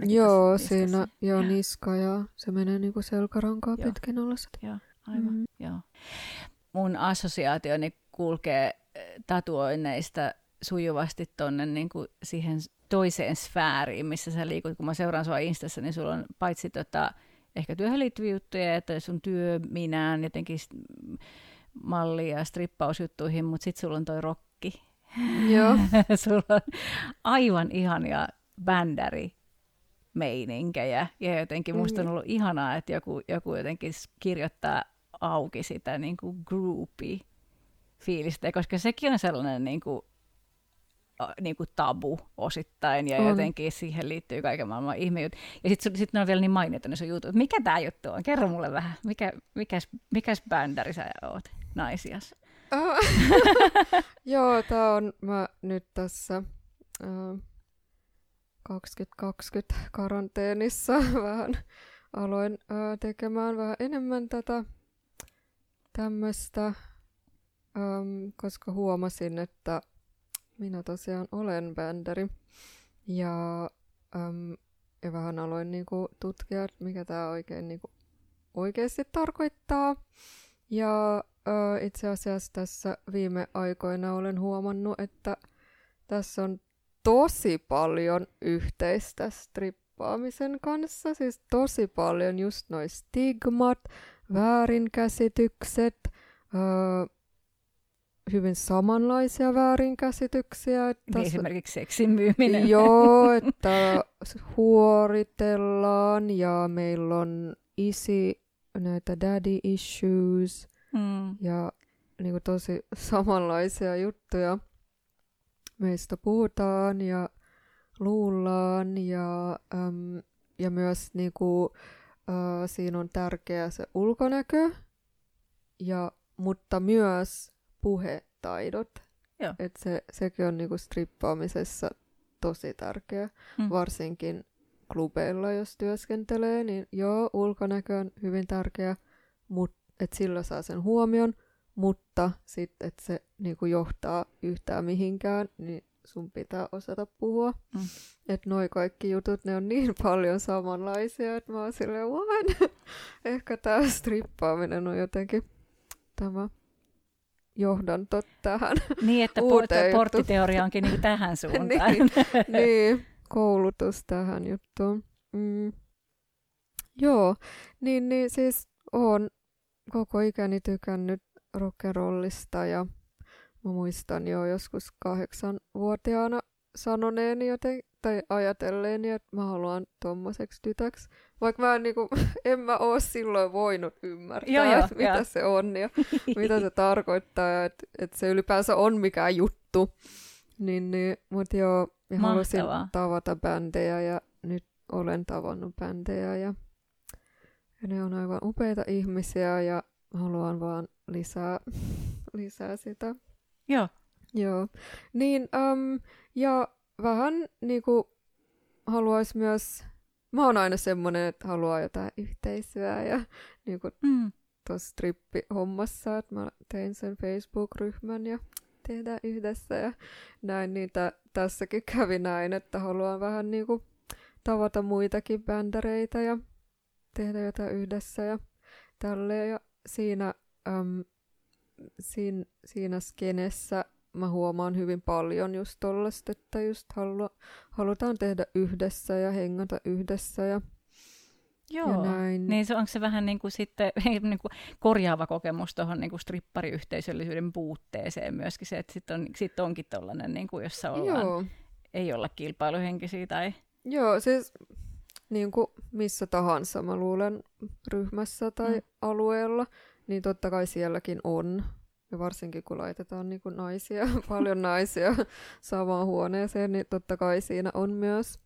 joo, siinä joo, niska ja se menee niinku selkärankaa pitkin alas. Joo, aivan, mm. joo. Mun assosiaationi kulkee eh, tatuoinneista sujuvasti tonne niin kuin siihen toiseen sfääriin, missä sä liikut. Kun mä seuraan sua Instassa, niin sulla on paitsi tota, ehkä työhön liittyviä juttuja, että sun työ minään jotenkin malli- ja strippausjuttuihin, mutta sitten sulla on toi rokki. Joo. sulla on aivan ihania bändäri meininkejä. Ja jotenkin musta on mm. ollut ihanaa, että joku, joku jotenkin kirjoittaa auki sitä niin kuin groupie fiilistä, koska sekin on sellainen niin kuin niin kuin tabu osittain, ja on. jotenkin siihen liittyy kaiken maailman ihmejut. Ja sitten sit ne on vielä niin mainittu ne sun jutut. Mikä tämä juttu on? Kerro mulle vähän. Mikä, mikäs, mikäs bändäri sä oot naisias? Joo, tämä on mä nyt tässä uh, 2020 karanteenissa vähän aloin uh, tekemään vähän enemmän tätä tämmöistä, um, koska huomasin, että minä tosiaan olen bändäri. Ja, äm, ja vähän aloin niinku tutkia, mikä tämä oikein niinku oikeasti tarkoittaa. Ja itse asiassa tässä viime aikoina olen huomannut, että tässä on tosi paljon yhteistä strippaamisen kanssa. Siis tosi paljon just noin stigmat, väärinkäsitykset, äh, hyvin samanlaisia väärinkäsityksiä. Että niin esimerkiksi seksin myyminen. Joo, että huoritellaan ja meillä on isi näitä daddy issues mm. ja niin kuin tosi samanlaisia juttuja. Meistä puhutaan ja luullaan ja, äm, ja myös niin kuin, äh, siinä on tärkeä se ulkonäkö, ja, mutta myös puhetaidot. Joo. Et se, sekin on niinku strippaamisessa tosi tärkeä, mm. varsinkin klubeilla, jos työskentelee, niin joo, ulkonäkö on hyvin tärkeä, mutta että sillä saa sen huomion, mutta sitten, että se niinku johtaa yhtään mihinkään, niin sun pitää osata puhua. Mm. Että noi kaikki jutut, ne on niin paljon samanlaisia, että mä oon silleen, what? Ehkä tämä strippaaminen on jotenkin tämä johdanto tähän Niin, että uuteen porttiteoria onkin niin tähän suuntaan. niin, niin, koulutus tähän juttuun. Mm. Joo, niin, niin siis olen koko ikäni tykännyt rockerollista ja mä muistan jo joskus kahdeksanvuotiaana sanoneeni joten tai ajatelleeni, että mä haluan tommoseksi tytäksi. Vaikka mä en, niinku, en mä oo silloin voinut ymmärtää, Joo, joo, että mitä joo. se on ja mitä se tarkoittaa ja että et se ylipäänsä on mikään juttu. Niin, niin, mut joo, ja halusin Mahtavaa. tavata bändejä ja nyt olen tavannut bändejä ja, ja ne on aivan upeita ihmisiä ja haluan vaan lisää, lisää sitä. Joo. Joo. Niin, um, ja vähän niinku haluais myös, mä oon aina semmonen, että haluaa jotain yhteisöä ja niinku Mm. tuossa strippihommassa, että mä tein sen Facebook-ryhmän ja tehdään yhdessä ja näin, niin tä- tässäkin kävi näin, että haluan vähän niinku tavata muitakin bändäreitä ja tehdä jotain yhdessä ja tälleen. Ja siinä, äm, siinä, siinä skenessä mä huomaan hyvin paljon just tollasta, että just halu, halutaan tehdä yhdessä ja hengata yhdessä ja, Joo. ja näin. Niin se, onko se vähän niin kuin sitten niin kuin korjaava kokemus tuohon niin kuin strippariyhteisöllisyyden puutteeseen myöskin se, että sitten on, sit onkin tollainen, niin kuin jossa ollaan, Joo. ei olla kilpailuhenkisiä tai... Joo, siis niin kuin missä tahansa, mä luulen, ryhmässä tai Mm. mm. alueella, niin totta kai sielläkin on. Ja varsinkin kun laitetaan niin kuin naisia, paljon naisia samaan huoneeseen, niin totta kai siinä on myös,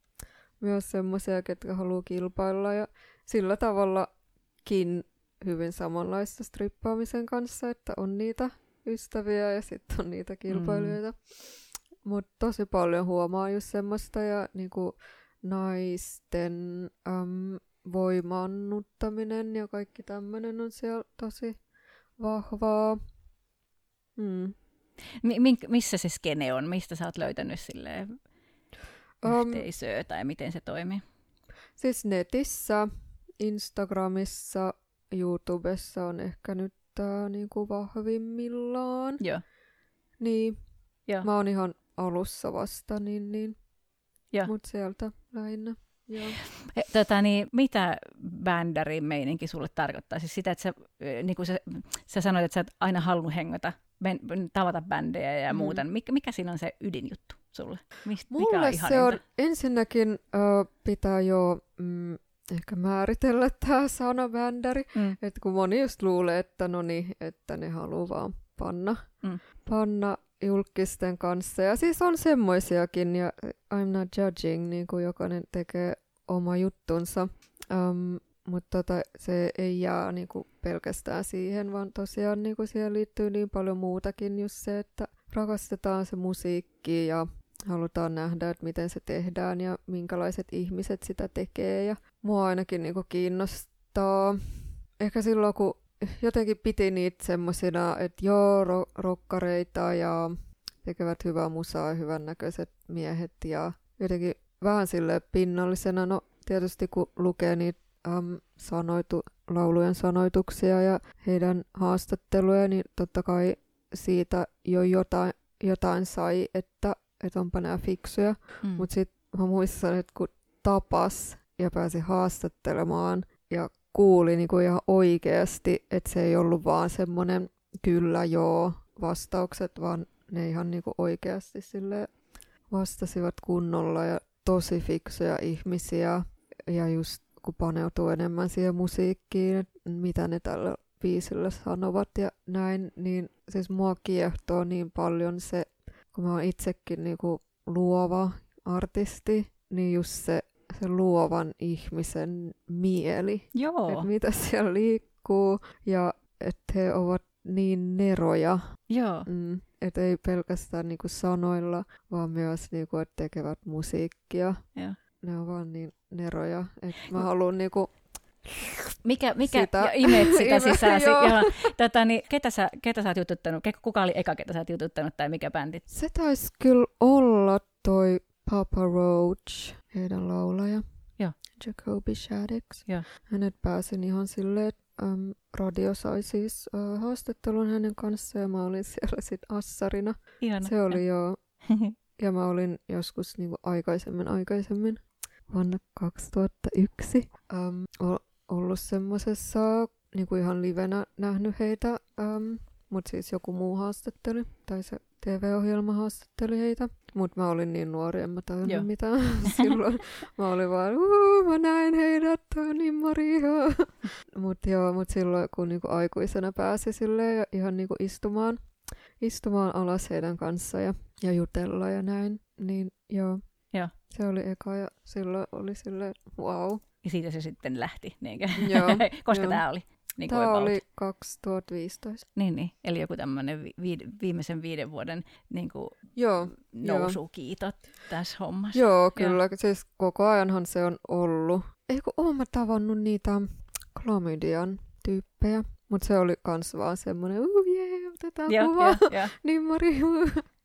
myös semmoisia, ketkä haluaa kilpailla. Ja sillä tavallakin hyvin samanlaista strippaamisen kanssa, että on niitä ystäviä ja sitten on niitä kilpailijoita. Mm. Mutta tosi paljon huomaa just semmoista ja niinku naisten äm, voimannuttaminen ja kaikki tämmöinen on siellä tosi vahvaa. Mm. Mi- missä se skene on? Mistä sä oot löytänyt silleen Um, yhteisöä tai miten se toimii? siis netissä, Instagramissa, YouTubessa on ehkä nyt tää niinku vahvimmillaan. Joo. Niin, Joo. mä oon ihan alussa vasta, niin, niin. Joo. mut sieltä lähinnä. Joo. E, Tota, niin, mitä bändärin meininki sulle tarkoittaa? Siis sitä, että sä, ö, niin kuin sä, sä sanoit, että sä oot aina halunnut hengata, ben, tavata bändejä ja Mm. muuta. Mikä, mikä siinä on se ydinjuttu sulle? Mist, mikä Mulle on se on, ensinnäkin ö, pitää jo mm, ehkä määritellä tämä sana bändäri. Mm. Että kun moni just luulee, että no niin, että ne haluaa vaan panna, Mm. panna julkisten kanssa. Ja siis on semmoisiakin, ja I'm not judging, niin kuin jokainen tekee oma juttunsa. Um, mutta tota, se ei jää niin kuin pelkästään siihen, vaan tosiaan niin kuin siihen liittyy niin paljon muutakin. Just se, että rakastetaan se musiikki ja halutaan nähdä, että miten se tehdään ja minkälaiset ihmiset sitä tekee. Ja mua ainakin niin kuin kiinnostaa. Ehkä silloin, kun jotenkin piti niitä semmosina, että joo, ro- rokkareita ja tekevät hyvää musaa ja hyvännäköiset miehet ja jotenkin vähän sille pinnallisena. No tietysti kun lukee niitä äm, sanoitu, laulujen sanoituksia ja heidän haastatteluja, niin totta kai siitä jo jotain, jotain sai, että, että onpa nämä fiksuja. Mm. Mutta sitten mä muistan, että kun tapas ja pääsi haastattelemaan ja kuuli niinku ihan oikeasti, että se ei ollut vaan semmoinen kyllä joo vastaukset, vaan ne ihan niinku oikeasti sille vastasivat kunnolla ja tosi fiksuja ihmisiä. Ja just kun paneutuu enemmän siihen musiikkiin, että mitä ne tällä biisillä sanovat ja näin, niin siis mua kiehtoo niin paljon se, kun mä oon itsekin niinku luova artisti, niin just se, se luovan ihmisen mieli, Joo, että mitä siellä liikkuu ja että he ovat niin neroja, joo. mm, että ei pelkästään niinku sanoilla, vaan myös niinku, että tekevät musiikkia. joo. Ne on vaan niin neroja, että mä haluan niinku, Mikä, mikä Sitä. ja imet sitä. Joo. Tätä, niin, ketä, sä, ketä sä oot jututtanut? Kuka oli eka, ketä sä oot jututtanut tai mikä bändi? se taisi kyllä olla toi Papa Roach, heidän laulaja. Joo. Jacoby Shaddix. Joo. Hänet pääsin ihan silleen, että äm, radio sai siis äh, haastattelun hänen kanssaan ja mä olin siellä sit assarina. Ihana. Se oli jo, ja mä olin joskus niinku aikaisemmin, aikaisemmin vuonna 2001 äm, ollut semmosessa niinku ihan livenä nähnyt heitä äm, mutta siis joku muu haastatteli, tai se TV-ohjelma haastatteli heitä. Mutta mä olin niin nuori, en mä tajunnut Joo. mitään silloin. Mä olin vaan, Uu, mä näin heidät, toi on niin Maria. mutta joo, mut silloin kun niinku aikuisena pääsi silleen ja ihan niinku istumaan, istumaan alas heidän kanssa ja, ja jutella ja näin, niin joo. Joo. Se oli eka ja silloin oli silleen, wow. Ja siitä se sitten lähti, niinkö? Joo, Koska joo. tämä oli? Niin Tämä about. oli 2015. Niin, niin. Eli joku tämmöinen vi- vi- viimeisen viiden vuoden niin kuin Joo, nousukiitot tässä hommassa. Joo, kyllä. Joo. Siis koko ajanhan se on ollut. Ei kun oon mä tavannut niitä klamydian tyyppejä. Mutta se oli kans vaan semmonen, uu jee, otetaan Joo, kuva.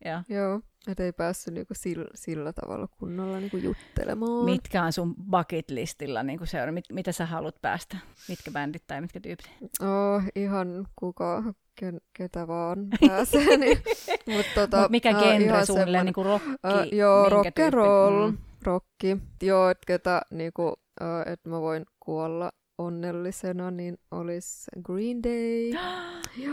joo, joo, niin Mari, uu. joo. Joo, et ei päässyt niinku sillä, sillä tavalla kunnolla niinku juttelemaan. Mitkä on sun bucket listilla niin kuin seura? Mit, mitä sä haluat päästä? Mitkä bändit tai mitkä tyypit? Oh, ihan kuka, ken, ketä vaan pääsee. niin. Mut tota, Mut mikä ää, genre ihan suunnilleen? semmonen- Niin kuin rocki? Ää, joo, rock and roll, Mm. rokki. Joo, että ketä niinku, äh, että mä voin kuolla onnellisena, niin olisi Green Day, ja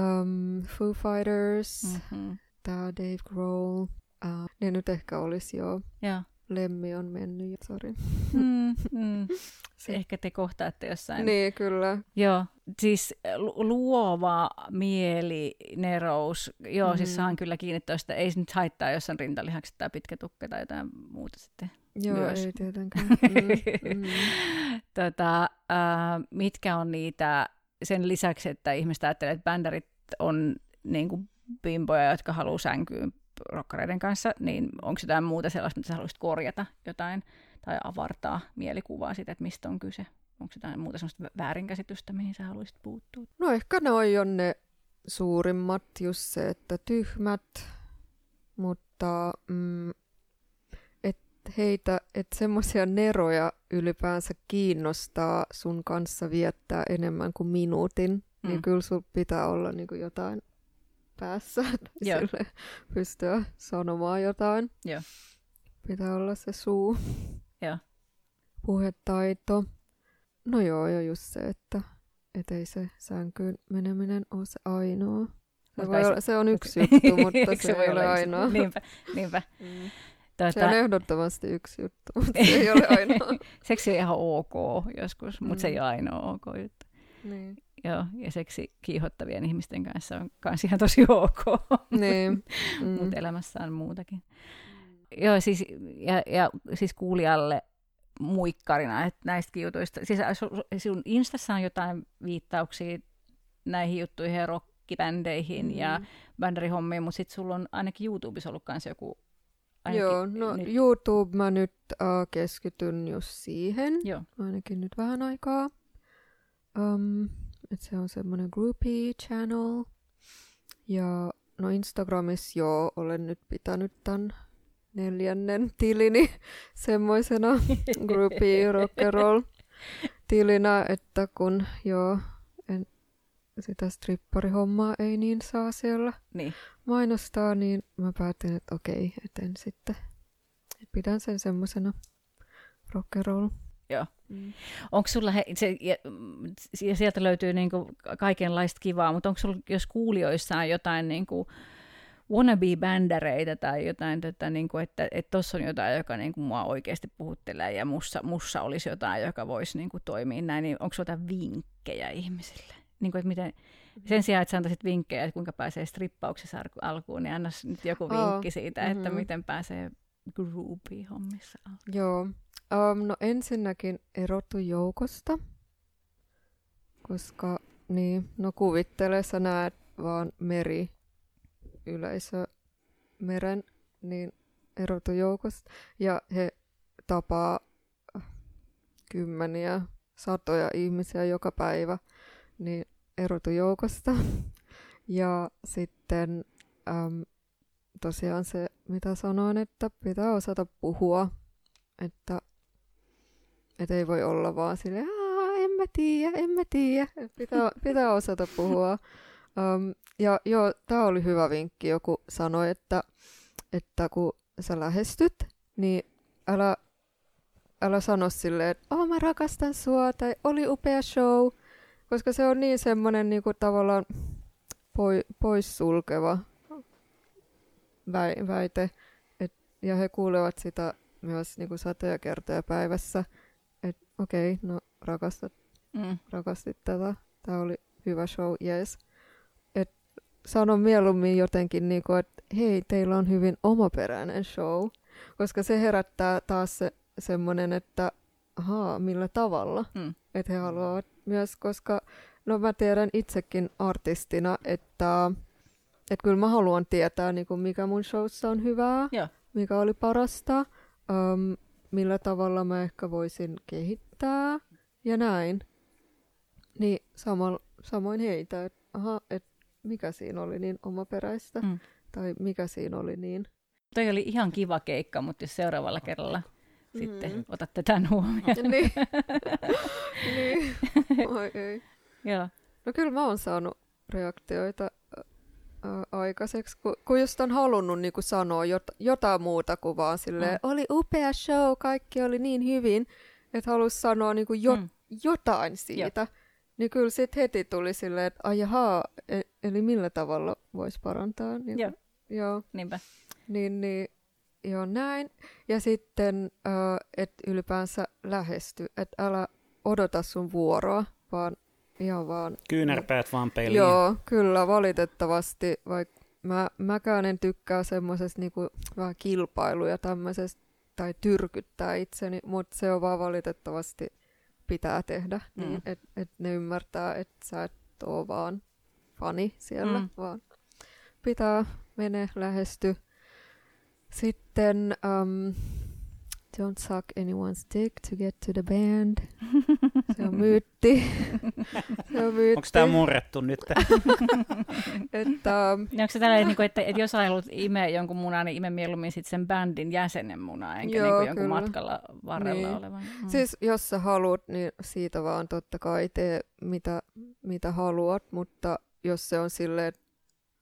um, Foo Fighters, mm. Tää Dave Grohl. Uh, ne nyt ehkä olisi jo. Joo. Lemmi on mennyt, sori. Mm, mm. Se ehkä te kohtaatte jossain. Niin, kyllä. Joo, siis lu- luova mieli, nerous. Joo, mm. siis saan kyllä kiinni toista. Ei se nyt haittaa, jos on rintalihakset tai pitkä tukka tai jotain muuta sitten. Joo, Myös. ei tietenkään. Mm, mm. tota, äh, mitkä on niitä, sen lisäksi, että ihmiset ajattelee, että bändärit on niin kuin bimboja, jotka haluaa sänkyyn rokkareiden kanssa, niin onko jotain muuta sellaista, mitä sä haluaisit korjata jotain tai avartaa mielikuvaa siitä, että mistä on kyse? Onko jotain muuta sellaista vä- väärinkäsitystä, mihin sä haluaisit puuttua? No ehkä noi on ne suurimmat, just se, että tyhmät, mutta mm, et heitä, että semmoisia neroja ylipäänsä kiinnostaa sun kanssa viettää enemmän kuin minuutin, mm. niin Mm. kyllä sul pitää olla niinku jotain päässä, Joo. sille pystyä sanomaan jotain. Joo. Pitää olla se suu. Joo. Puhetaito. No joo, ja just se, että et ei se sänkyyn meneminen ole se ainoa. Se, voi se- olla, se on yksi juttu, mutta se, voi ei ole yksi? ainoa. Niinpä, niinpä. Mm. Tota, Se on ehdottomasti yksi juttu, mutta se ei ole ainoa. seksi on ihan ok joskus, mutta se ei Mm. ole ainoa ok juttu. Niin. Joo, ja seksi kiihottavien ihmisten kanssa on kans ihan tosi ok. niin. mm. Mutta elämässä on muutakin. Joo, siis, ja, ja siis kuulijalle muikkarina, että näistäkin jutuista, siis su- sun Instassa on jotain viittauksia näihin juttuihin ja rockibändeihin mm. ja bändärihommiin, mutta sitten sulla on ainakin YouTubessa ollut kanssa joku... Ainakin Joo, no nyt, YouTube mä nyt äh, keskityn just siihen, joo. ainakin nyt vähän aikaa. Um, et se on semmoinen groupie channel. Ja no Instagramissa joo, olen nyt pitänyt tämän neljännen tilini semmoisena groupie rock'n'roll tilinä, että kun joo, en, sitä stripparihommaa ei niin saa siellä Niin. mainostaa, niin mä päätin, että okei, et en sitten. Pidän sen semmoisena rock'n'roll. Joo. Mm. Onko sulla, he, se, ja, ja sieltä löytyy niinku kaikenlaista kivaa, mutta onko sulla, jos kuulijoissa on jotain niinku wannabe-bändäreitä tai jotain, tätä, niinku, että tuossa on jotain, joka niinku mua oikeasti puhuttelee ja mussa, mussa olisi jotain, joka voisi niinku toimia näin, niin onko sulla jotain vinkkejä ihmisille? Niinku, että miten, sen sijaan, että sä antaisit vinkkejä, että kuinka pääsee strippauksessa alku- alkuun, niin anna nyt joku vinkki siitä, että mhm. miten pääsee groupie-hommissa alkuun. Joo. Um, no ensinnäkin erotu joukosta, koska niin, no kuvittele, sä näet vaan meri, yleisö, meren, niin erotu joukosta. Ja he tapaa kymmeniä, satoja ihmisiä joka päivä, niin erotu joukosta. Ja sitten äm, tosiaan se, mitä sanoin, että pitää osata puhua, että et ei voi olla vaan silleen, "Aa, en mä tiedä, en mä tiedä. Pitää, pitää osata puhua. Um, ja joo, tämä oli hyvä vinkki. Joku sanoi, että, että kun sä lähestyt, niin älä, älä sano silleen, että oh, mä rakastan sua tai oli upea show. Koska se on niin semmoinen niinku tavallaan poi, poissulkeva väi, väite. Et, ja he kuulevat sitä myös niin kuin satoja kertoja päivässä, että okei, okay, no rakastat, Mm. rakastit tätä, tämä oli hyvä show, yes. Et sano mieluummin jotenkin, niin kuin, että hei, teillä on hyvin omaperäinen show, koska se herättää taas se, semmoinen, että ahaa, millä tavalla, Mm. että he haluavat myös, koska no mä tiedän itsekin artistina, että, että kyllä mä haluan tietää, niin kuin mikä mun showssa on hyvää, Joo. mikä oli parasta, um, millä tavalla mä ehkä voisin kehittää ja näin. Niin samalla, samoin heitä, että aha, että mikä siinä oli niin omaperäistä, Mm. tai mikä siinä oli niin. Toi oli ihan kiva keikka, mutta jos seuraavalla kerralla Mm. sitten otatte tämän huomioon. niin. niin. Oi ei. Joo. No kyllä mä oon saanut reaktioita aikaiseksi, kun, kun just on halunnut niin sanoa jot, jotain muuta kuin vaan silleen, Mm. oli upea show, kaikki oli niin hyvin, että halus sanoa niin kuin jo, Mm. jotain siitä. Niin kyllä sitten heti tuli silleen, että ai jaha, e- eli millä tavalla voisi parantaa. Niin, Joo. Joo. Niinpä. Niin, niin joo näin. Ja sitten, äh, että ylipäänsä lähesty, että älä odota sun vuoroa, vaan ihan vaan... Kyynärpäät vaan peliin. Joo, kyllä valitettavasti, vaikka mä, mäkään en tykkää semmoisesta niinku vähän kilpailuja tämmöisestä, tai tyrkyttää itseni, mutta se on vaan valitettavasti pitää tehdä, Mm. niin että et ne ymmärtää, että sä et oo vaan fani siellä, Mm. mm. vaan pitää mene lähesty. Sitten um, don't suck anyone's dick to get to the band. Se on myytti. Se on myytti. Onko tämä murrettu nyt? että, Ja onko se tällainen, niin kuin, että, että jos haluat imeä jonkun munaa, niin ime mieluummin sit sen bändin jäsenen munaa, enkä Joo, niin kuin jonkun kyllä. matkalla varrella Niin. olevan. Mm. Siis jos sä haluat, niin siitä vaan totta kai tee mitä, mitä haluat, mutta jos se on silleen, että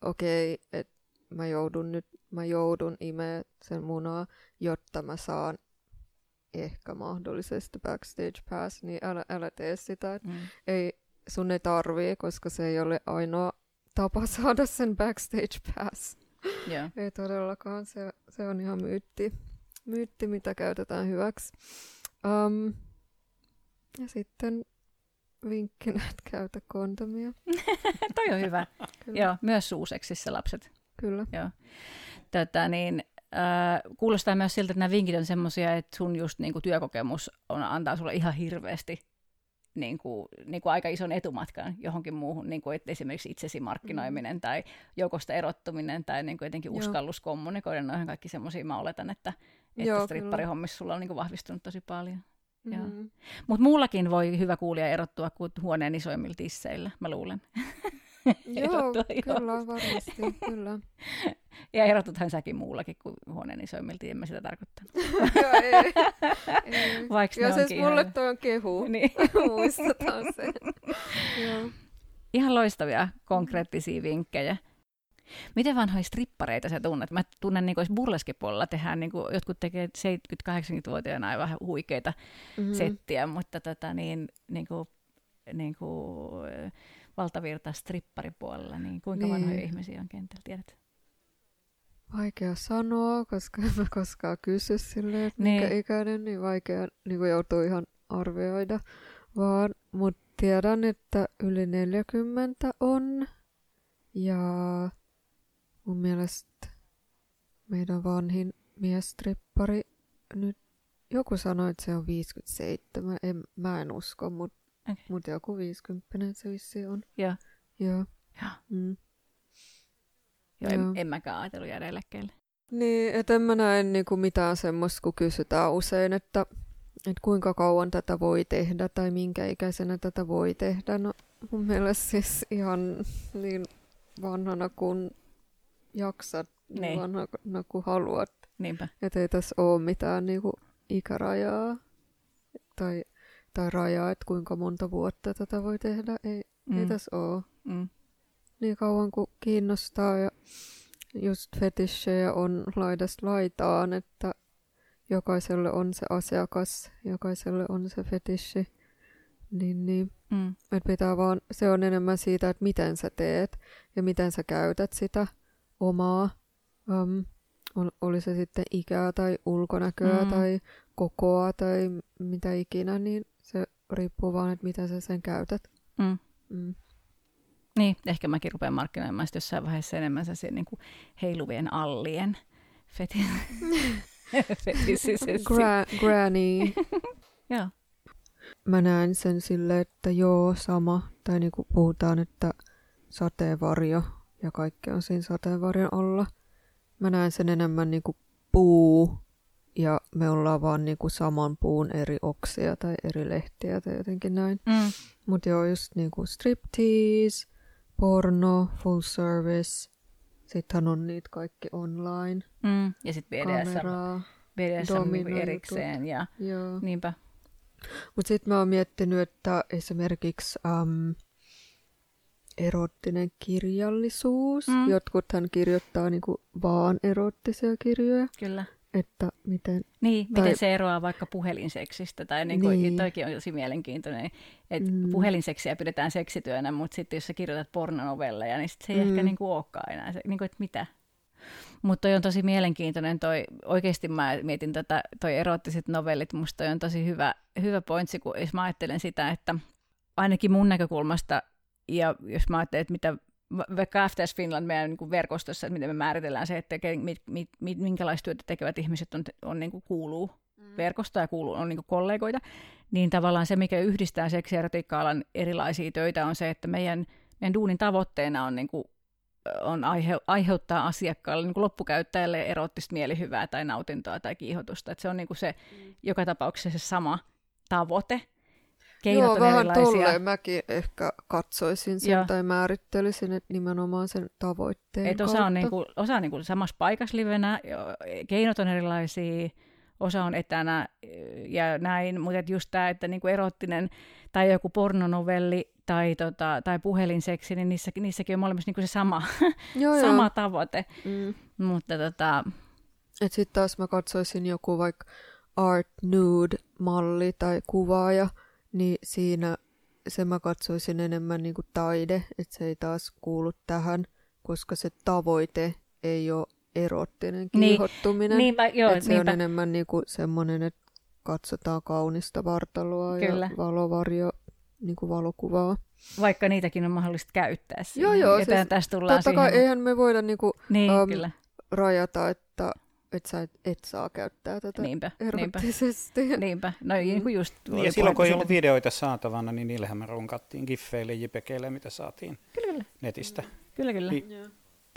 okei, että mä joudun nyt, mä joudun imee sen munaa, jotta mä saan ehkä mahdollisesti backstage pass, niin älä, älä tee sitä. Mm. Ei, sun ei tarvii, koska se ei ole ainoa tapa saada sen backstage pass. Joo. Ei todellakaan, se, se on ihan myytti, myytti mitä käytetään hyväksi. Um, ja sitten vinkkinä, että käytä kondomia. Toi on hyvä. Kyllä. Joo, myös suuseksissä lapset. Kyllä. Tätä, niin, äh, kuulostaa myös siltä, että nämä vinkit on semmoisia, että sun just niin kuin, työkokemus on, antaa sulle ihan hirveästi niin kuin, niin kuin aika ison etumatkan johonkin muuhun, niin kuin, että esimerkiksi itsesi markkinoiminen tai joukosta erottuminen tai niin kuin jotenkin Joo. uskallus kommunikoida, ne on kaikki semmoisia, mä oletan, että, että Joo, stripparihommissa sulla on niin kuin vahvistunut tosi paljon. Joo. Mm. Mutta muullakin voi hyvä kuulija erottua kuin huoneen isoimmilla tisseillä, mä luulen. Joo, kyllä, varmasti, kyllä. Ja erotuthan säkin muullakin kuin huoneen isoimmilta, en mä sitä tarkoittanut. Joo, ei, ei. Vaikka Ja siis mulle ihan- toi on kehu. Niin. Muistetaan se. Joo. Ihan loistavia konkreettisia vinkkejä. Miten vanhoja strippareita sä tunnet? Mä tunnen, niin kuin, jos burleskipuolella tehdään, niin kuin, jotkut tekee 70-80-vuotiaana aivan huikeita Mhm. settiä, mutta tota, niin, niin kuin, niin kuin, ö, valtavirta stripparipuolella, niin kuinka Niin. vanhoja ihmisiä on kentällä, tiedät? Vaikea sanoa, koska en mä koskaan kysy silleen, että Niin. minkä ikäinen, niin vaikea niin kuin joutuu ihan arvioida vaan. Mutta tiedän, että yli 40 on. Ja mun mielestä meidän vanhin miestrippari nyt, joku sanoi, että se on 57. En, mä en usko, mutta Okei. mut joku 50 se vissi on. Joo. Joo. Joo. Mm. Joo, en, Joo. en mäkään ajatellut jäädä eläkkeelle. Niin, et en mä näe niinku mitään semmoista, kun kysytään usein, että, että kuinka kauan tätä voi tehdä tai minkä ikäisenä tätä voi tehdä. No mun mielestä siis ihan niin vanhana kuin jaksat, niin, Niin. vanhana kuin haluat. Niinpä. Että ei tässä ole mitään niinku ikärajaa tai, tai rajaa, että kuinka monta vuotta tätä voi tehdä. Ei, mm. ei tässä ole Mm. niin kauan kuin kiinnostaa ja just fetishejä on laidasta laitaan, että jokaiselle on se asiakas, jokaiselle on se fetissi. Niin, niin. Mm. että pitää vaan, se on enemmän siitä, että miten sä teet ja miten sä käytät sitä omaa, um, oli se sitten ikää tai ulkonäköä mm. tai kokoa tai mitä ikinä, niin se riippuu vaan, että miten sä sen käytät. Mm. Mm. Niin, ehkä mäkin rupean markkinoimaan jossain vaiheessa enemmän se niin kuin heiluvien allien feti- Gra- granny. joo. Mä näen sen sille, että joo, sama. Tai niin kuin puhutaan, että sateenvarjo ja kaikki on siinä sateenvarjon alla. Mä näen sen enemmän niin kuin puu ja me ollaan vaan niin kuin saman puun eri oksia tai eri lehtiä tai jotenkin näin. Mm. Mutta joo, just niin kuin striptease, porno, full service, sittenhän on niitä kaikki online. Mm. Ja sitten BDSM, BDSM niinku erikseen. Ja, joo. Niinpä. Mutta sitten mä oon miettinyt, että esimerkiksi um, erottinen kirjallisuus. Mm. Jotkuthan kirjoittaa niinku vaan erottisia kirjoja. Kyllä. Että miten... Niin, tai... miten se eroaa vaikka puhelinseksistä. Tai niin kuin, niin. toikin on tosi mielenkiintoinen, että mm. puhelinseksiä pidetään seksityönä, mutta sitten jos sä kirjoitat pornonovelleja, niin sit se ei mm. ehkä niin kuin olekaan enää. Se, niin kuin, että mitä? Mutta toi on tosi mielenkiintoinen, toi, oikeasti mä mietin tätä, toi erottiset novellit, musta toi on tosi hyvä, hyvä pointsi, kun jos mä ajattelen sitä, että ainakin mun näkökulmasta ja jos mä ajattelen, että mitä vaikka FTS Finland meidän niin kuin verkostossa, että miten me määritellään se, että mit, mit, mit, minkälaista työtä tekevät ihmiset on, on niin kuin kuuluu mm. verkosta ja kuuluu, on niin kuin kollegoita, niin tavallaan se, mikä yhdistää seksi- ja erotiikka-alan erilaisia töitä, on se, että meidän, meidän duunin tavoitteena on, niin kuin, on aihe, aiheuttaa asiakkaalle, niin kuin loppukäyttäjälle erottista mielihyvää tai nautintoa tai kiihotusta. Että se on niin kuin se mm. joka tapauksessa se sama tavoite, keinot Joo, on vähän erilaisia. tolleen mäkin ehkä katsoisin sen Joo. tai määrittelisin että nimenomaan sen tavoitteen Et osa on, niinku, osa on niinku samassa paikassa livenä, keinot on erilaisia, osa on etänä ja näin, mutta et just tämä, että niinku erottinen tai joku pornonovelli tai, tota, tai puhelinseksi, niin niissä, niissäkin on molemmissa niinku se sama, joo, sama joo. tavoite. Mm. Mutta tota... Sitten taas mä katsoisin joku vaikka art nude-malli tai kuvaaja, niin siinä se mä katsoisin enemmän niin kuin taide, että se ei taas kuulu tähän, koska se tavoite ei ole erottinen niin. kiihottuminen. Niin, niinpä, joo, se niinpä. on enemmän niin kuin semmoinen, että katsotaan kaunista vartaloa Kyllä. ja valovarjo niin kuin valokuvaa. Vaikka niitäkin on mahdollista käyttää siihen. Joo, joo. Siis, tästä tullaan totta kai siihen. eihän me voida niin kuin, niin, um, kyllä. rajata, että että sä et, et saa käyttää tätä niinpä, erottisesti. Niinpä, niinpä. No niin kuin just... Ja silloin kun ei ollut videoita saatavana, niin niillähän me runkattiin giffeille, jpegeille, mitä saatiin kyllä. netistä. Kyllä, kyllä. Niin, tai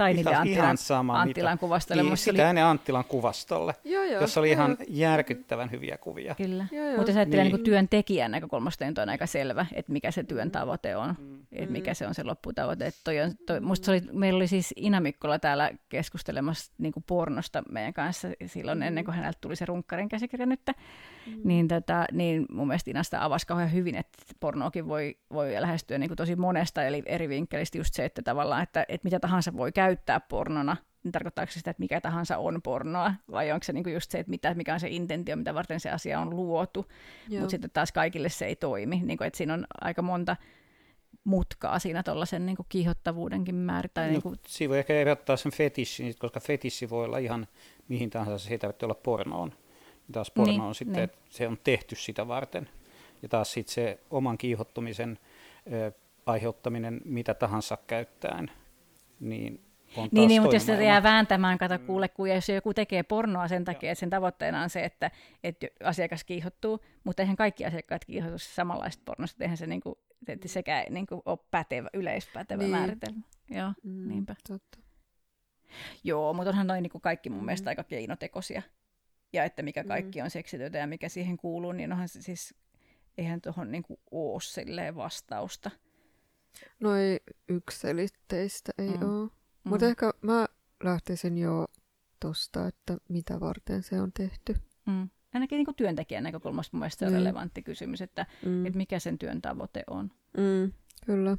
niille ihan, Anttilan, sama, Anttilan mitä. kuvastolle. Niin, sitä oli... ennen Anttilan kuvastolle, joo, joo, jossa oli joo. ihan järkyttävän hyviä kuvia. Kyllä, mutta jos ajattelee niin. niin työntekijän näkökulmasta, niin on aika selvä, että mikä se työn tavoite on, mm. että mikä se on se lopputavoite. Että toi on, toi, musta se oli, meillä oli siis Ina Mikkola täällä keskustelemassa niin kuin pornosta meidän kanssa silloin mm. ennen kuin häneltä tuli se runkkarin käsikirja nyt. Mm. Niin, tota, niin mun mielestä Inasta avasi kauhean hyvin, että pornoakin voi, voi lähestyä niin kuin tosi monesta eli eri vinkkelistä just se, että tavallaan, että, että mitä tahansa voi käyttää pornona, niin tarkoittaako se sitä, että mikä tahansa on pornoa, vai onko se niinku just se, että mitä, mikä on se intentio, mitä varten se asia on luotu, mutta sitten taas kaikille se ei toimi, niin kuin, että siinä on aika monta mutkaa siinä tuollaisen niin kiihottavuudenkin määrä. Tai no, niin kuin... Siinä voi ehkä erottaa sen fetissin, koska fetissi voi olla ihan mihin tahansa, se ei tarvitse olla pornoon. Ja taas porno niin, on sitten, niin. että se on tehty sitä varten. Ja taas sitten se oman kiihottumisen ö, aiheuttaminen mitä tahansa käyttäen, niin on niin, niin mutta jos se jää vääntämään, kato mm. kuule, kun jos joku tekee pornoa sen takia, että sen tavoitteena on se, että, että asiakas kiihottuu, mutta eihän kaikki asiakkaat kiihotu samanlaista pornosta, eihän se niin kuin, että sekä niin kuin, ole pätevä, yleispätevä niin. määritelmä. Joo, mm, niinpä. Totta. Joo, mutta onhan noin niin kuin kaikki mun mm. mielestä aika keinotekoisia. Ja että mikä mm. kaikki on seksityötä ja mikä siihen kuuluu, niin onhan se siis, eihän tuohon niin ole vastausta. No ei ykselitteistä ei mm. ole. Mm. Mutta ehkä mä lähtisin jo tosta, että mitä varten se on tehty. Mm. Ainakin niin kuin työntekijän näkökulmasta mun mielestä se on mm. relevantti kysymys, että, mm. että mikä sen työn tavoite on. Mm. Kyllä.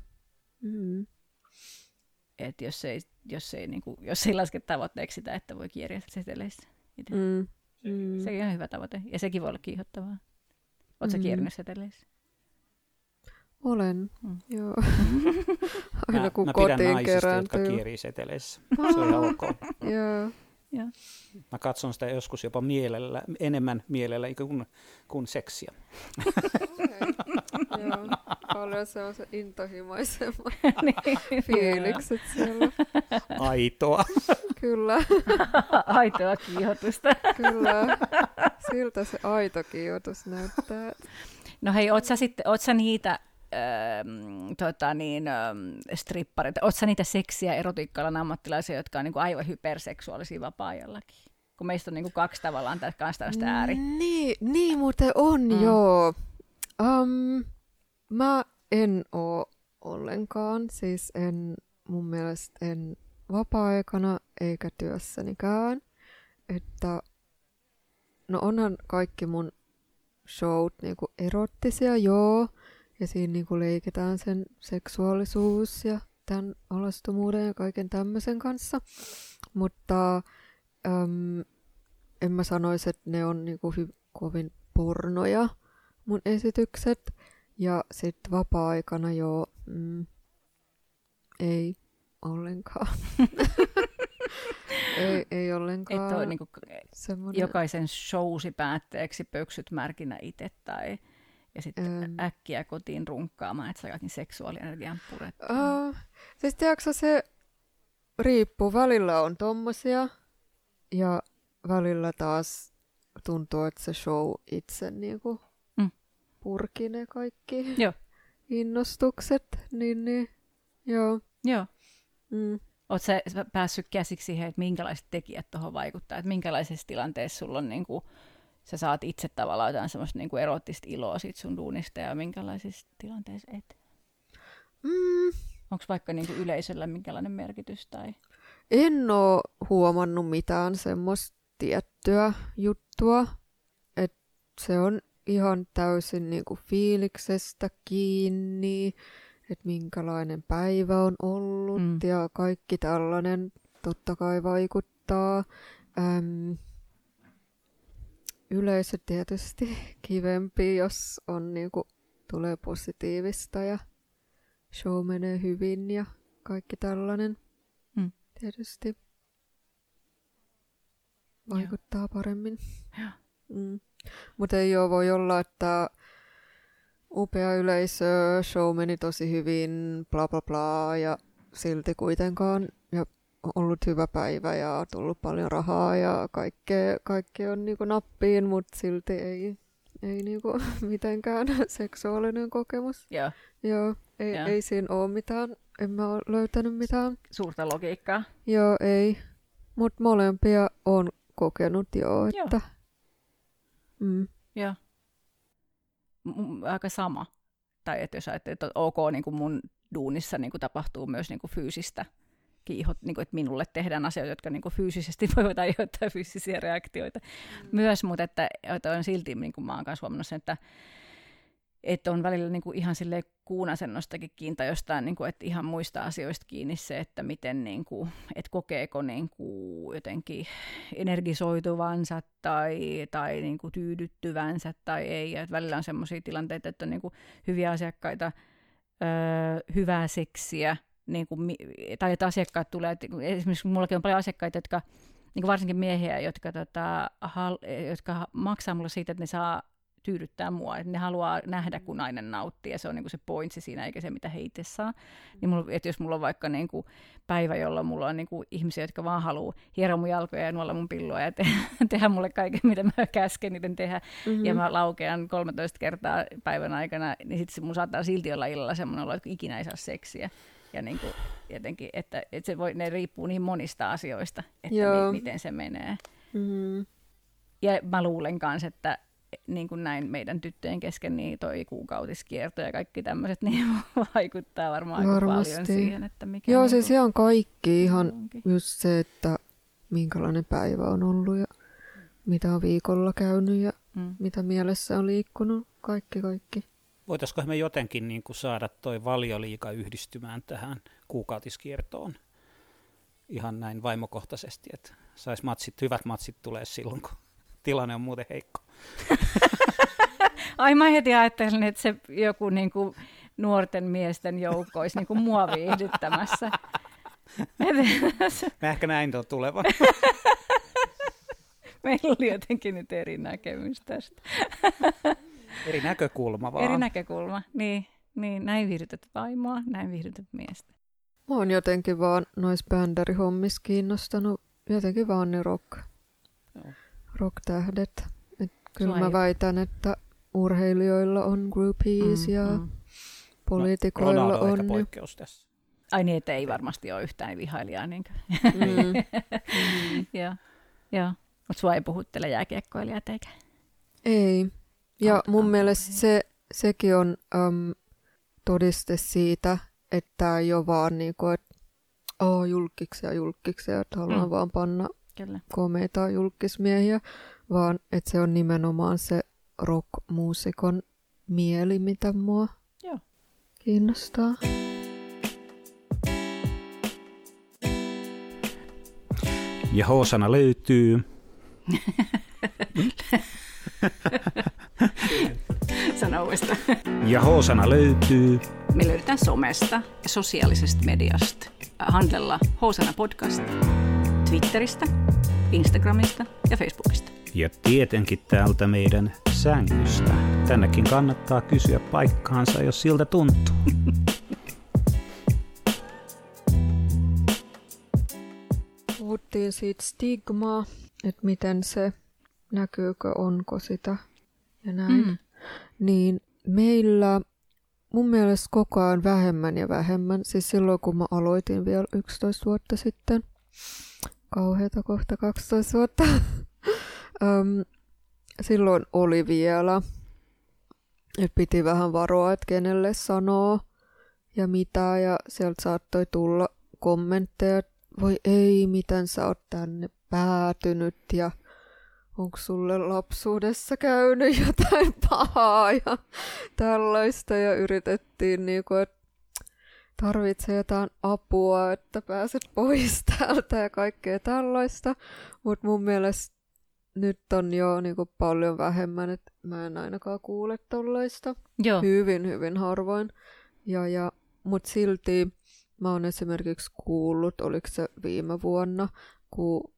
Mm. Et jos ei, jos, ei, niin kuin, jos ei laske tavoitteeksi sitä, että voi kierjää seteleissä. Mm. Mm. Sekin on hyvä tavoite. Ja sekin voi olla kiihottavaa. Oletko mm. kiernyt seteleissä? Olen, mm. joo. Aina mä, kun mä kotiin pidän naisista, kerääntyy. jotka kierii seteleissä. Se on ihan ok. joo. Ja. Mä katson sitä joskus jopa mielellä, enemmän mielellä kuin, kuin seksiä. joo. Paljon se on se intohimoisemmat Niin, fiilikset siellä. Aitoa. Kyllä, Aitoa kiihotusta. kyllä. Siltä se aito kiihotus näyttää. No hei, oot sä, sitten, oot sä niitä ähm, tota niin, ähm, strippareita, oot sä niitä seksiä erotiikkalan ammattilaisia, jotka on niin kuin aivan hyperseksuaalisia vapaa-ajallakin? Kun meistä on niin kuin kaksi tavallaan tästä kanssa tällaista ääri. Niin, niin muuten on, mm. joo. Um, mä en oo ollenkaan, siis en mun mielestä en vapaa-aikana eikä työssänikään. Että no onhan kaikki mun showt niinku erottisia, joo. Ja siinä niinku leikitään sen seksuaalisuus ja tämän alastomuuden ja kaiken tämmöisen kanssa. Mutta äm, en mä sanoisi, että ne on niinku hy- kovin pornoja mun esitykset. Ja sitten vapaa-aikana joo, mm, ei ollenkaan. ei, ei Että ollenkaan on niin kuin semmoinen... jokaisen showsi päätteeksi pöksyt märkinä itse tai ja sitten Öm. äkkiä kotiin runkkaamaan, että saa kaikki seksuaalienergian purettua. Uh, siis tiedätkö, se riippuu. Välillä on tommosia ja välillä taas tuntuu, että se show itse niinku Mm. purki ne kaikki Joo. innostukset. Niin, niin. Joo. Joo. Mm. Oletko sä päässyt käsiksi siihen, että minkälaiset tekijät tuohon vaikuttaa? Että minkälaisessa tilanteessa sulla on, niin kuin, sä saat itse tavallaan jotain semmoista niin kuin erottista iloa siitä sun duunista ja minkälaisissa tilanteissa et? Mm. Onko vaikka niin kuin yleisöllä minkälainen merkitys? Tai... En oo huomannut mitään semmoista tiettyä juttua. Et se on ihan täysin niinku fiiliksestä kiinni, että minkälainen päivä on ollut mm. ja kaikki tällainen totta kai vaikuttaa. Äm, yleisö tietysti kivempi, jos on niinku, tulee positiivista ja show menee hyvin ja kaikki tällainen Mm. tietysti vaikuttaa paremmin. Joo. Mm. Mutta ei ole, voi olla, että upea yleisö, show meni tosi hyvin, bla bla bla, ja silti kuitenkaan ja ollut hyvä päivä ja tullut paljon rahaa ja kaikkea, kaikkea on niinku nappiin, mutta silti ei, ei niinku mitenkään seksuaalinen kokemus. Joo, Joo, ei, Joo. ei siinä ole mitään, en mä ole löytänyt mitään. suurta logiikkaa. Joo, ei. Mutta molempia on kokenut joo, Joo. että... Mm. Joo. M- aika sama. Tai että jos ajattelee, että ok, niin kuin mun duunissa niin kuin tapahtuu myös niin kuin fyysistä kiihot, niin kuin, että minulle tehdään asioita, jotka niin kuin fyysisesti voivat aiheuttaa fyysisiä reaktioita mm. myös, mutta että, että on silti, niin kuin mä oon kanssa huomannut sen, että, että on välillä niin kuin ihan sille kuunasennostakin kiinni tai jostain, niin kuin, että ihan muista asioista kiinni se, että miten, niin kuin, että kokeeko niin kuin, jotenkin energisoituvansa tai, tai niin kuin tyydyttyvänsä tai ei. Ja että välillä on sellaisia tilanteita, että on niin kuin hyviä asiakkaita, öö, hyvää seksiä, niin kuin, tai että asiakkaat tulee, että esimerkiksi mullakin on paljon asiakkaita, jotka niin kuin varsinkin miehiä, jotka, tota, hal, jotka maksaa mulle siitä, että ne saa tyydyttää mua, että ne haluaa nähdä, kun nainen nauttii, ja se on niin kuin se pointsi siinä, eikä se, mitä he itse saa. Niin mulla, että jos mulla on vaikka niin kuin päivä, jolloin mulla on niin kuin ihmisiä, jotka vaan haluaa hieroa mun jalkoja ja nuolla mun pilloa ja te- tehdä mulle kaiken, mitä mä käsken niiden tehdä, Mm-hmm. ja mä laukean 13 kertaa päivän aikana, niin sitten mun saattaa silti olla illalla semmoinen olo, että ikinä ei saa seksiä. Ja niin kuin, jotenkin, että, että se voi, ne riippuu niin monista asioista, että Joo. mi, miten se menee. Mm-hmm. Ja mä luulen kanssa, että niin kuin näin meidän tyttöjen kesken, niin toi kuukautiskierto ja kaikki tämmöiset niin vaikuttaa varmaan aika Varmasti. paljon siihen, että mikä Joo, niin siis ihan kaikki, ihan onkin. just se, että minkälainen päivä on ollut ja mitä on viikolla käynyt ja Mm. mitä mielessä on liikkunut. Kaikki, kaikki. Voitaisiko me jotenkin niin kuin saada toi valioliika yhdistymään tähän kuukautiskiertoon ihan näin vaimokohtaisesti, että sais matsit, hyvät matsit tulee silloin, kun tilanne on muuten heikko. Ai mä heti ajattelin, että se joku niin kuin nuorten miesten joukko olisi niin kuin mua viihdyttämässä. Mä ehkä näin tuon tulevan. Meillä oli jotenkin nyt eri näkemys tästä. Eri näkökulma vaan. Eri näkökulma, niin. niin näin viihdytät vaimoa, näin viihdytät miestä. Mä oon jotenkin vaan noissa bändärihommissa kiinnostanut jotenkin vaan ne rock, Joo. rock-tähdet. Et kyllä Sua mä ei- väitän, että urheilijoilla on groupies Mm, ja mm. poliitikoilla Ronaldo on on. poikkeus tässä. Ai niin, että ei varmasti ole yhtään vihailijaa. Niin Mm. Joo, joo. Mutta sua ei puhuttele jääkiekkoilijat eikä? Ei. Ja mun mielestä se, sekin on äm, todiste siitä, että ei ole vaan niinku, että oh, julkiksi ja julkiksi, että haluan Mm. vaan panna Kyllä. komeita julkismiehiä, vaan että se on nimenomaan se rockmuusikon mieli, mitä mua Joo. kiinnostaa. Ja H-sana löytyy. Sano uudestaan. Ja H-sana löytyy. Me löydetään somesta ja sosiaalisesta mediasta. Handlella Hosana Podcast, Twitteristä, Instagramista ja Facebookista. Ja tietenkin täältä meidän sängystä. Tännekin kannattaa kysyä paikkaansa, jos siltä tuntuu. Puhuttiin siitä stigmaa, että miten se näkyykö, onko sitä ja näin. Mm. Niin meillä mun mielestä koko ajan vähemmän ja vähemmän. Siis silloin kun mä aloitin vielä 11 vuotta sitten, kauheata kohta 12 vuotta, silloin oli vielä, että piti vähän varoa, että kenelle sanoo ja mitä, ja sieltä saattoi tulla kommentteja, voi ei, miten sä oot tänne päätynyt, ja onko sulle lapsuudessa käynyt jotain pahaa ja tällaista, ja yritettiin niinku, että tarvitsee jotain apua, että pääset pois täältä ja kaikkea tällaista, mutta mun mielestä nyt on jo niinku paljon vähemmän, että mä en ainakaan kuule tollaista. Joo. Hyvin, hyvin harvoin. Ja, ja, Mutta silti mä oon esimerkiksi kuullut, oliko se viime vuonna, kun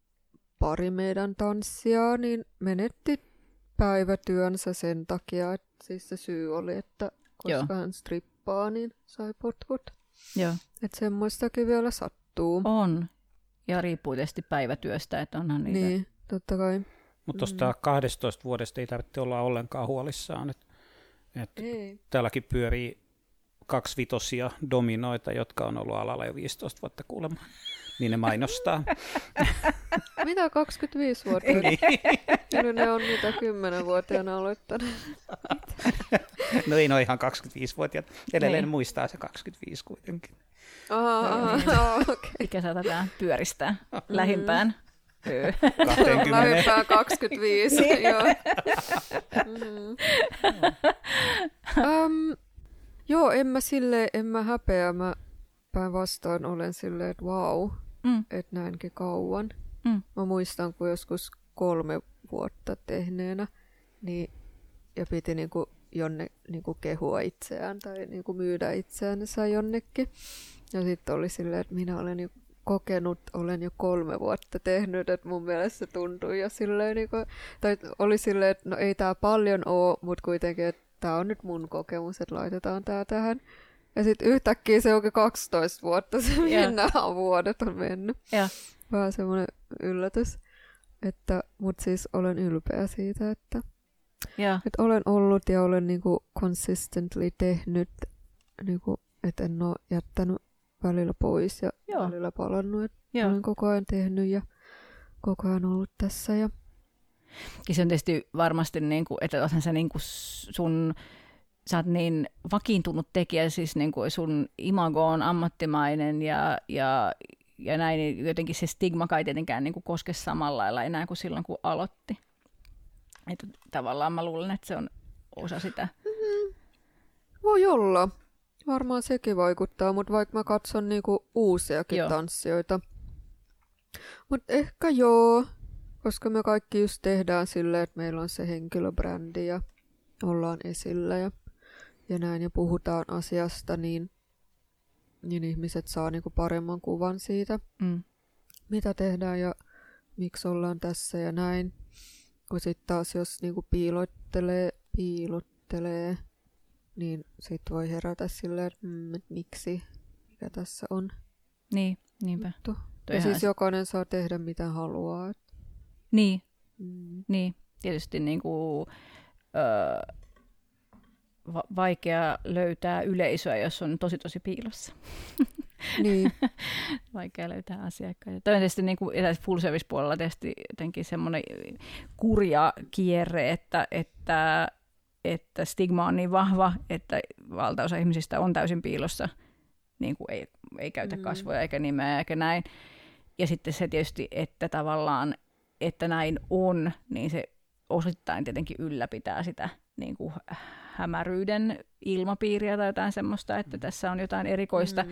pari meidän tanssia, niin menetti päivätyönsä sen takia, että siis se syy oli, että koska Joo. hän strippaa, niin sai potkut. Joo. Että semmoistakin vielä sattuu. On. Ja riippuu tietysti päivätyöstä, että onhan niitä. Niin, totta kai. Mutta tuosta 12 vuodesta ei tarvitse olla ollenkaan huolissaan. Et, et Ei. täälläkin pyörii kaksi vitosia dominoita, jotka on ollut alalla jo 15 vuotta kuulemma. Niin ne mainostaa. Mitä 25 vuotta? Niin. Kyllä ne on mitä 10-vuotiaana aloittanut. no ei no ihan 25-vuotiaat. Edelleen Niin. muistaa se 25 kuitenkin. Aha, aha, aha okei. Mikä saatetaan pyöristää lähimpään. Öö. 20. Lähimpään 25, joo. Mm. um, joo, en mä sille, en mä häpeä, mä päinvastoin olen silleen, että wow, Mm. että näinkin kauan. Mm. Mä muistan, kun joskus kolme vuotta tehneenä, niin, ja piti niinku jonne niinku kehua itseään tai niinku myydä itseään sai jonnekin. Ja sitten oli silleen, että minä olen jo kokenut, olen jo kolme vuotta tehnyt, että mun mielestä se tuntui jo silleen, niinku, tai oli silleen, että no ei tää paljon oo, mutta kuitenkin, että tää on nyt mun kokemus, että laitetaan tää tähän. Ja sitten yhtäkkiä se onkin 12 vuotta, se nämä vuodet on mennyt. Ja. Vähän semmoinen yllätys. Että, mutta siis olen ylpeä siitä, että, Ja. että olen ollut ja olen niinku consistently tehnyt, niinku, että en ole jättänyt välillä pois ja Joo. välillä palannut. Että Joo. olen koko ajan tehnyt ja koko ajan ollut tässä. Ja, Ja se on tietysti varmasti, niin kuin, että oothan sä niin kuin sun, sä oot niin vakiintunut tekijä, siis niin kuin sun imago on ammattimainen ja, ja, ja näin, niin jotenkin se stigma kai tietenkään niin kuin koske samalla lailla enää kuin silloin, kun aloitti. Että tavallaan mä luulen, että se on osa sitä. voi olla. Varmaan sekin vaikuttaa, mutta vaikka mä katson niinku uusiakin Joo. joo. tanssijoita. Mutta ehkä joo, koska me kaikki just tehdään silleen, että meillä on se henkilöbrändi ja ollaan esillä ja, ja näin ja puhutaan asiasta, niin, niin ihmiset saa niinku paremman kuvan siitä, Mm. mitä tehdään ja miksi ollaan tässä ja näin. Kun sitten taas jos niinku piilottelee, piilottelee, niin sitten voi herätä silleen, että mm, et miksi, mikä tässä on. Niin, niinpä. juttu. Ja ihan- siis jokainen saa tehdä mitä haluaa. Niin, Mm. niin. Tietysti niin kuin, öö, va- vaikea löytää yleisöä, jos on tosi tosi piilossa. Niin, Vaikea löytää asiakkaita. Toi on tietysti niin kuin, full service puolella tietysti jotenkin semmoinen kurja kierre, että, että, että stigma on niin vahva, että valtaosa ihmisistä on täysin piilossa, niin kuin ei, ei käytä Mm. kasvoja eikä nimeä eikä näin. Ja sitten se tietysti, että tavallaan, että näin on, niin se osittain tietenkin ylläpitää sitä niin kuin hämäryyden ilmapiiriä tai jotain semmoista, että tässä on jotain erikoista, Mm.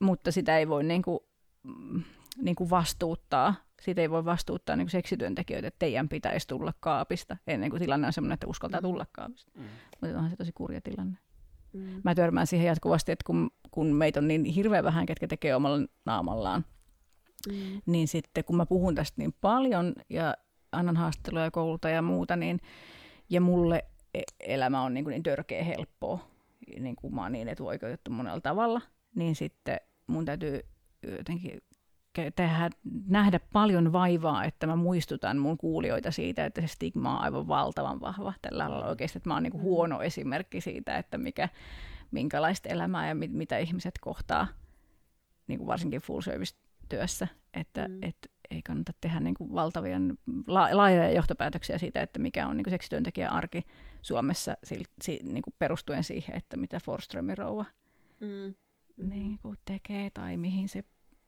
mutta sitä ei voi niin kuin, mm, niin kuin vastuuttaa. Siitä ei voi vastuuttaa niin kuin seksityöntekijöitä, että teidän pitäisi tulla kaapista, ennen kuin tilanne on sellainen, että uskaltaa tulla kaapista. Mm. Mutta onhan se tosi kurja tilanne. Mm. Mä törmään siihen jatkuvasti, että kun, kun meitä on niin hirveän vähän, ketkä tekee omalla naamallaan, Mm. niin sitten kun mä puhun tästä niin paljon ja annan haastatteluja ja kouluta ja muuta, niin, ja mulle elämä on niin, kuin niin törkeä helppoa, niin kuin mä oon niin etuoikeutettu monella tavalla, niin sitten mun täytyy jotenkin tehdä, nähdä paljon vaivaa, että mä muistutan mun kuulijoita siitä, että se stigma on aivan valtavan vahva tällä alalla oikeasti, että mä oon niin huono esimerkki siitä, että mikä, minkälaista elämää ja mit, mitä ihmiset kohtaa, niin kuin varsinkin full service työssä, että mm. et ei kannata tehdä niin kuin valtavia la, laajoja johtopäätöksiä siitä, että mikä on niin kuin seksityöntekijän arki Suomessa sil, si, niin kuin perustuen siihen, että mitä Forströmin rouva Mm. niin kuin tekee tai mihin se,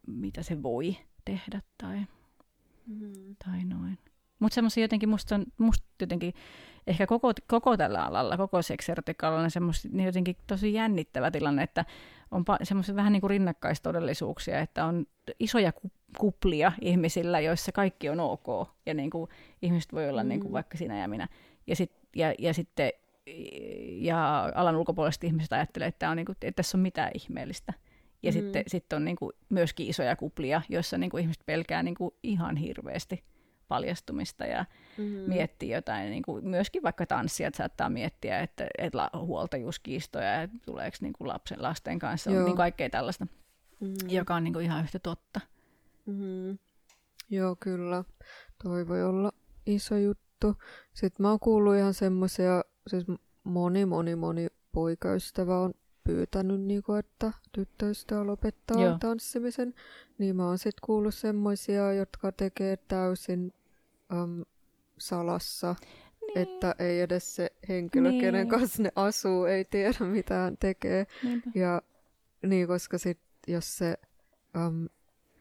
mitä se voi tehdä tai, Mm. tai noin. Mutta semmoisia jotenkin musta, on, musta jotenkin ehkä koko, koko tällä alalla, koko seksierotiikalla on semmoista niin jotenkin tosi jännittävä tilanne, että on pa- semmoisia vähän niin kuin rinnakkaistodellisuuksia, että on isoja ku- kuplia ihmisillä, joissa kaikki on ok ja niin kuin ihmiset voi olla niin kuin Mm. vaikka sinä ja minä. Ja, sit, ja, ja sitten ja alan ulkopuoliset ihmiset ajattelee, että, on niin kuin, että tässä on mitään ihmeellistä. Ja Mm. sitten sit on niin kuin myöskin isoja kuplia, joissa niin kuin ihmiset pelkää niin kuin ihan hirveästi paljastumista ja Mm. miettii jotain, niin kuin myöskin vaikka tanssijat saattaa miettiä, että, että huoltajuuskiistoja ja tuleeko niin kuin lapsen lasten kanssa, Joo. on niin kaikkea tällaista, Mm. joka on niin kuin ihan yhtä totta. Mm. Joo, kyllä. Toi voi olla iso juttu. Sitten mä oon kuullut ihan semmoisia, siis moni, moni, moni poikaystävä on pyytänyt, niinku, että tyttöystävä lopettaa Joo. tanssimisen. Niin mä oon sitten kuullut semmoisia, jotka tekee täysin äm, salassa. Niin. Että ei edes se henkilö, Niin. kenen kanssa ne asuu, ei tiedä mitä hän tekee. Niinpä. Ja niin, koska sit, jos, se, um,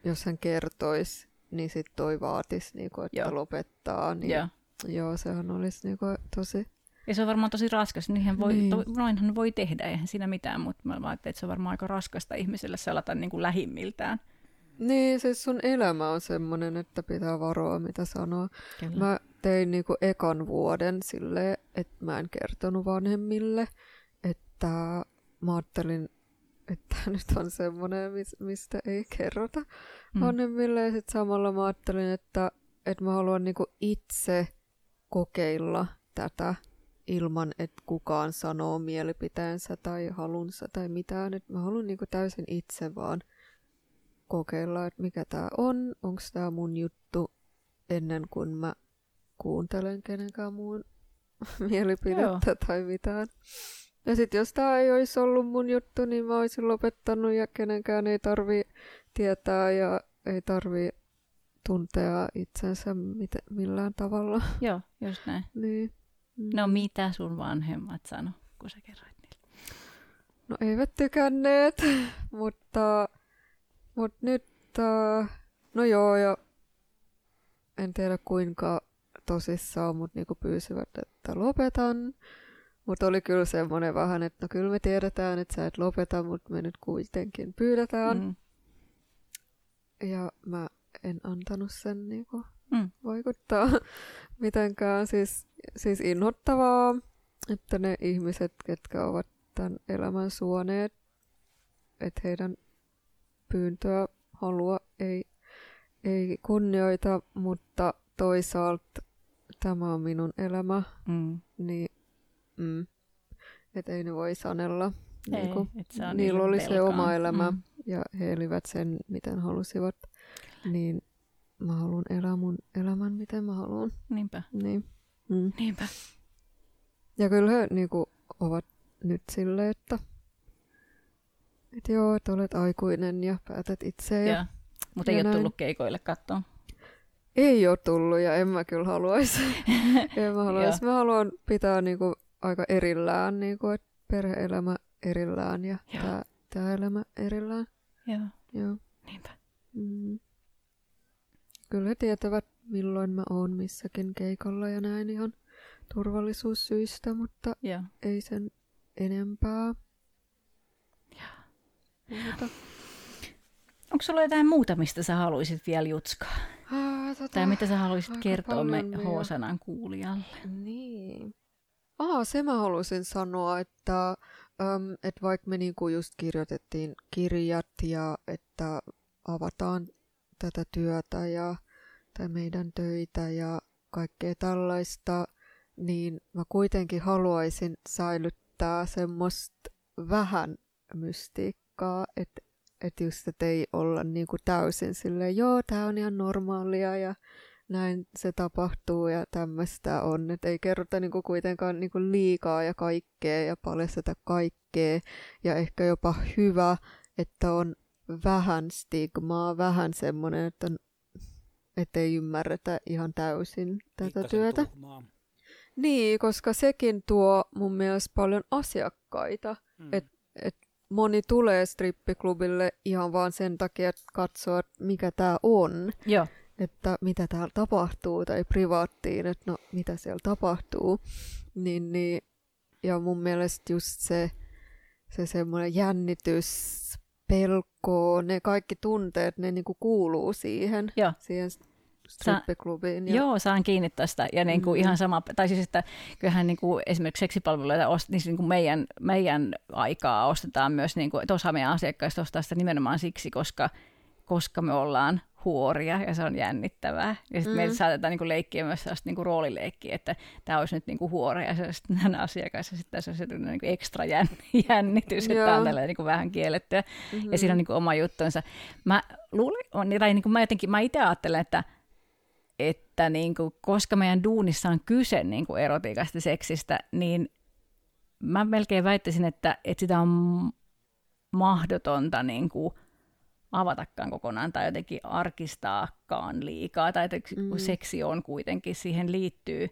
jos hän kertoisi, niin sit toi vaatisi, niinku, että Joo. lopettaa. Niin, Joo. joo, sehän olisi niinku, tosi... Ja se on varmaan tosi raskas, niinhän voi, Niin. niin. to, noinhan voi tehdä, eihän siinä mitään, mutta mä ajattelin, että se on varmaan aika raskasta ihmiselle selata niin kuin lähimmiltään. Niin, siis sun elämä on semmoinen, että pitää varoa, mitä sanoo. Kyllä. Mä tein niinku ekan vuoden silleen, että mä en kertonut vanhemmille, että mä ajattelin, että nyt on semmoinen, mis- mistä ei kerrota Mm. vanhemmille. Ja sitten samalla mä ajattelin, että, että mä haluan niinku itse kokeilla tätä ilman, että kukaan sanoo mielipiteensä tai halunsa tai mitään. Että mä haluan niinku täysin itse vaan kokeilla, että mikä tää on, onko tää mun juttu ennen kuin mä kuuntelen kenenkään muun mielipidettä Joo. tai mitään. Ja sitten jos tää ei olisi ollut mun juttu, niin mä olisin lopettanut ja kenenkään ei tarvi tietää ja ei tarvi tuntea itsensä mit- millään tavalla. Joo, just näin. niin. No mitä sun vanhemmat sano, kun sä kerroit niille? No eivät tykänneet, mutta, mutta nyt, äh, no joo, ja en tiedä kuinka tosissaan, mutta niinku pyysivät, että lopetan. Mutta oli kyllä semmoinen vähän, että no kyllä me tiedetään, että sä et lopeta, mutta me nyt kuitenkin pyydetään. Mm. Mm. Ja mä en antanut sen niinku Mm. vaikuttaa mitenkään. Siis, siis inhottavaa, että ne ihmiset, ketkä ovat tämän elämän suoneet, että heidän pyyntöä, halua ei, ei kunnioita, mutta toisaalta tämä on minun elämä, mm. niin mm, että ei ne voi sanella. Ei, niin kuin, niillä oli velkaan. se oma elämä mm. ja he elivät sen, miten halusivat. Niin mä haluan elää mun elämän, miten mä haluan. Niinpä. Niin. Mm. Niinpä. Ja kyllä he niin kuin, ovat nyt silleen, että et joo, että olet aikuinen ja päätät itse. Ja, ja, mutta ei näin. ole tullut keikoille kattoon. Ei ole tullut ja en mä kyllä haluaisi. en mä haluaisi. mä haluan pitää niinku aika erillään, niinku, että perhe-elämä erillään ja tämä tää elämä erillään. Joo. Joo. Niinpä. Mm. Kyllä he tietävät, milloin mä oon missäkin keikalla ja näin ihan turvallisuussyistä, mutta Joo. ei sen enempää. Mutta... Onko sulla jotain muuta, mistä sä haluaisit vielä jutskaa? Ah, tota, tai mitä sä haluaisit kertoa me H-sanan kuulijalle? Niin. Ah, se mä haluaisin sanoa, että, äm, että vaikka me niinku just kirjoitettiin kirjat ja että avataan tätä työtä ja tai meidän töitä ja kaikkea tällaista, niin mä kuitenkin haluaisin säilyttää semmoista vähän mystiikkaa, että et just, että ei olla niinku täysin silleen, joo, tää on ihan normaalia ja näin se tapahtuu ja tämmöistä on. Että ei kerrota niinku kuitenkaan niinku liikaa ja kaikkea ja paljasteta kaikkea. Ja ehkä jopa hyvä, että on vähän stigmaa, vähän semmoinen, että että ei ymmärretä ihan täysin tätä Pikkasen työtä. Tuhmaa. Niin, koska sekin tuo mun mielestä paljon asiakkaita. Mm. Että et moni tulee strippiklubille ihan vaan sen takia, että katsoo, että mikä tämä on. Joo. Että mitä täällä tapahtuu, tai privaattiin, että no mitä siellä tapahtuu. Niin, niin, ja mun mielestä just se, se semmoinen jännitys, pelko, ne kaikki tunteet, ne niinku kuuluu siihen, Joo. siihen strippiklubiin. Ja... Joo, saan kiinni tästä. Ja niin kuin mm. ihan sama, tai siis, että kyllähän niin kuin esimerkiksi seksipalveluita, ost, niin, niin kuin meidän, meidän aikaa ostetaan myös, niin kuin, että osa meidän asiakkaista ostaa sitä nimenomaan siksi, koska, koska me ollaan huoria ja se on jännittävää. Ja sitten mm. meitä saatetaan niinku leikkiä myös sellaista niinku roolileikkiä, että tämä olisi nyt niinku huoria ja sitten nämä asiakas ja sitten se on se niinku ekstra jännitys, että tämä on tällä niinku vähän kiellettyä. Mm-hmm. Ja siinä on niinku oma juttunsa. Mä luulin, tai niinku mä jotenkin, mä itse ajattelen, että että niin kuin, koska meidän duunissa on kyse niin kuin erotiikasta seksistä, niin mä melkein väittäisin, että, että sitä on mahdotonta niin kuin, avatakaan kokonaan tai jotenkin arkistaakaan liikaa, tai että mm. seksi on kuitenkin, siihen liittyy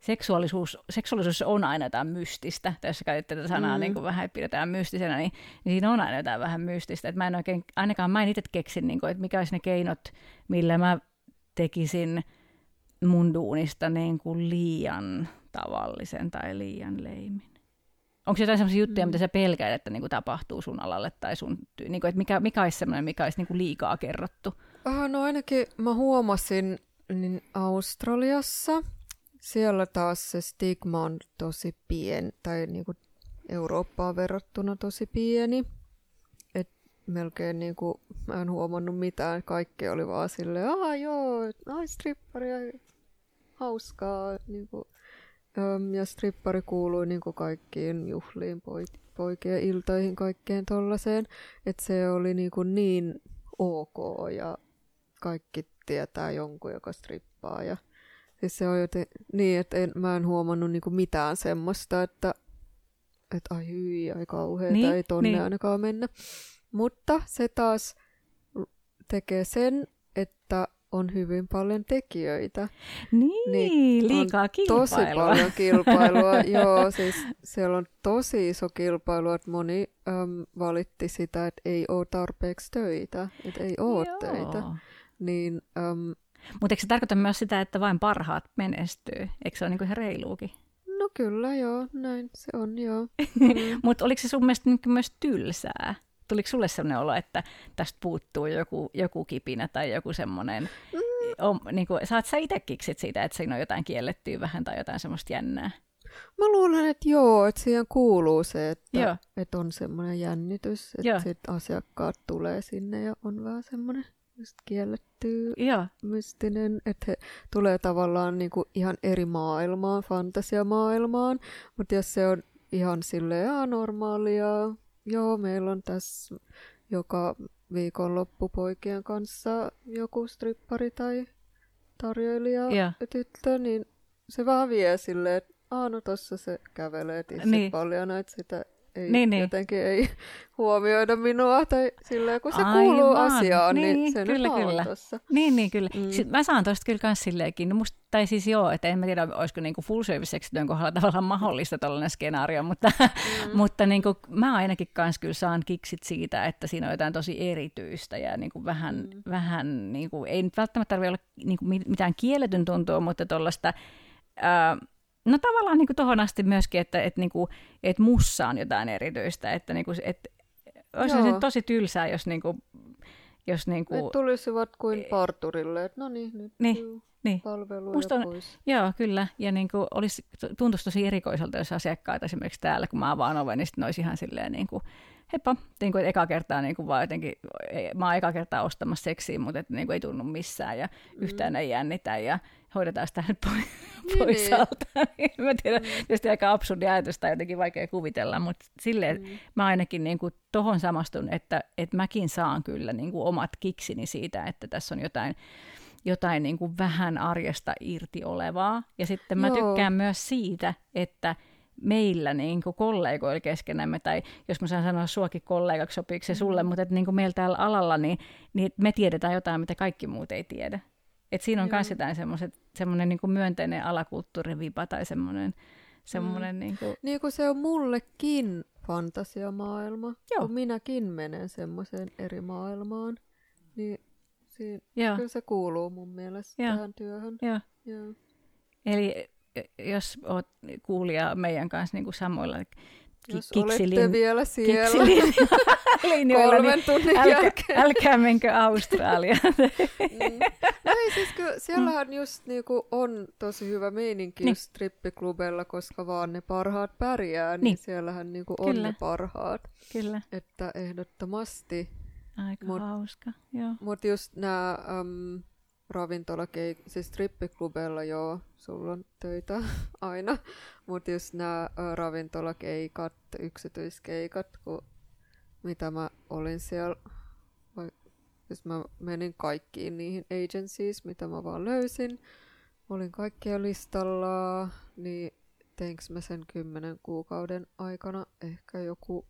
seksuaalisuus, seksuaalisuus on aina jotain mystistä, tai jos käytit tätä sanaa mm. niin kuin vähän, pidetään mystisenä, niin, niin siinä on aina jotain vähän mystistä. Että mä en oikein, ainakaan mä en itse keksin, niin kuin, että mikä olisi ne keinot, millä mä tekisin mun duunista niin kuin liian tavallisen tai liian leimin. Onko jotain sellaisia juttuja, mm. mitä sä pelkäät, että niin kuin tapahtuu sun alalle tai sun, niin kuin, että mikä, mikä olisi sellainen, mikä olisi niin kuin liikaa kerrottu? Uh, no ainakin mä huomasin niin Australiassa, siellä taas se stigma on tosi pieni, tai niin kuin Eurooppaan verrattuna tosi pieni melkein niin kuin, mä en huomannut mitään, kaikki oli vaan silleen, ah joo, ai stripparia, hauskaa, niin kuin, ja strippari kuului niin kuin kaikkiin juhliin, poikien iltoihin, kaikkeen tollaiseen, että se oli niin, kuin niin ok ja kaikki tietää jonkun, joka strippaa ja siis se on joten, niin, että en, mä en huomannut niin kuin mitään semmoista, että että ai hyi, ai kauheeta, niin, ei tonne niin. ainakaan mennä. Mutta se taas tekee sen, että on hyvin paljon tekijöitä. Niin, niin liikaa kilpailua. Tosi paljon kilpailua, joo. Siis siellä on tosi iso kilpailu, että moni äm, valitti sitä, että ei ole tarpeeksi töitä, että ei ole joo. töitä. Niin, äm, Mutta eikö se tarkoita myös sitä, että vain parhaat menestyy? Eikö se ole niinku ihan reiluukin? No kyllä, joo, näin se on, joo. Mm. Mutta oliko se sun mielestä niinku myös tylsää? Tuliko sulle sellainen olo, että tästä puuttuu joku, joku kipinä tai joku semmoinen, mm. niin kuin, saat sä itse kiksit siitä, että siinä on jotain kiellettyä vähän tai jotain semmoista jännää? Mä luulen, että joo, että siihen kuuluu se, että, että on semmoinen jännitys, että sit asiakkaat tulee sinne ja on vähän semmoinen just kielletty, Joo. mystinen, että he tulee tavallaan niinku ihan eri maailmaan, fantasiamaailmaan, mutta jos se on ihan silleen normaalia, joo, meillä on tässä joka viikonloppu poikien kanssa joku strippari tai tarjoilija ja. tyttö, niin se vaan vie silleen, että no tossa se kävelee tissit niin. paljon, että sitä ei, niin, niin. jotenkin ei huomioida minua, tai silleen, kun se Aivan. kuuluu asiaan, niin, niin se kyllä, nyt kyllä. Tossa. Niin, niin, kyllä. Mm. Sitten mä saan tosta kyllä kans silleenkin, no musta, tai siis joo, että en mä tiedä, olisiko niinku full service työn kohdalla tavallaan mahdollista tällainen skenaario, mutta, mm. mutta niinku, mä ainakin kans kyllä saan kiksit siitä, että siinä on jotain tosi erityistä ja niinku vähän, mm. vähän niinku, ei nyt välttämättä tarvitse olla niinku mitään kielletyn tuntua, mutta tuollaista, No tavallaan niin tuohon asti myöskin, että, että, niin kuin, että mussa on jotain erityistä, että, niin kuin, että olisi se tosi tylsää, jos, niin kuin, jos niin kuin, Et tulisivat kuin parturille, että no niin, nyt niin, niin. palveluja Musta on, pois. Joo, kyllä. Ja niin kuin olisi, tuntuisi tosi erikoiselta, jos asiakkaat esimerkiksi täällä, kun mä avaan oven, niin sitten olisi ihan silleen niin kuin, heippa, niin kuin, eka kertaa niin kuin vaan jotenkin, mä oon eka kertaa ostamassa seksiä, mutta et, niin kuin, ei tunnu missään ja mm. yhtään ei jännitä ja hoidetaan sitä nyt pois, niin, pois niin. alta. mä tiedän, mm. tietysti aika absurdi ajatus tai jotenkin vaikea kuvitella, mutta silleen mm. mä ainakin niin kuin, tohon samastun, että, että mäkin saan kyllä niin kuin, omat kiksini siitä, että tässä on jotain, jotain niin kuin vähän arjesta irti olevaa. Ja sitten mä Joo. tykkään myös siitä, että meillä niin kuin kollegoilla keskenämme, tai jos mä saan sanoa suokin kollegaksi, sopiiko se sulle, mm. mutta että niin kuin meillä täällä alalla, niin, niin me tiedetään jotain, mitä kaikki muut ei tiedä. Et siinä on myös jotain semmoinen niin myönteinen alakulttuurivipa tai semmoinen... semmoinen mm. niin, kuin... niin kuin se on mullekin fantasiamaailma, Joo. kun minäkin menen semmoiseen eri maailmaan, niin siinä, kyllä se kuuluu mun mielestä Joo. tähän työhön. Joo. Joo. Eli jos oot kuulija meidän kanssa niin kuin samoilla jos kiksilin, olette vielä siellä linjoilla, kolmen niin tunnin älkä, jälkeen. älkää menkö Australiaan. mm. No ei siis kyllä, siellähän mm. just niinku on tosi hyvä meininki niin. strippiklubeilla, koska vaan ne parhaat pärjää, niin, niin siellähän niinku on kyllä. ne parhaat. Kyllä. Että ehdottomasti. Aika mut, hauska, joo. Mutta just nämä um, ravintolakeik, siis strippiklubeilla joo, sulla on töitä aina, mutta just nämä ravintolakeikat, yksityiskeikat, kun mitä mä olin siellä, vai, siis mä menin kaikkiin niihin agencies, mitä mä vaan löysin, olin kaikkia listalla, niin teinkö mä sen kymmenen kuukauden aikana? Ehkä joku,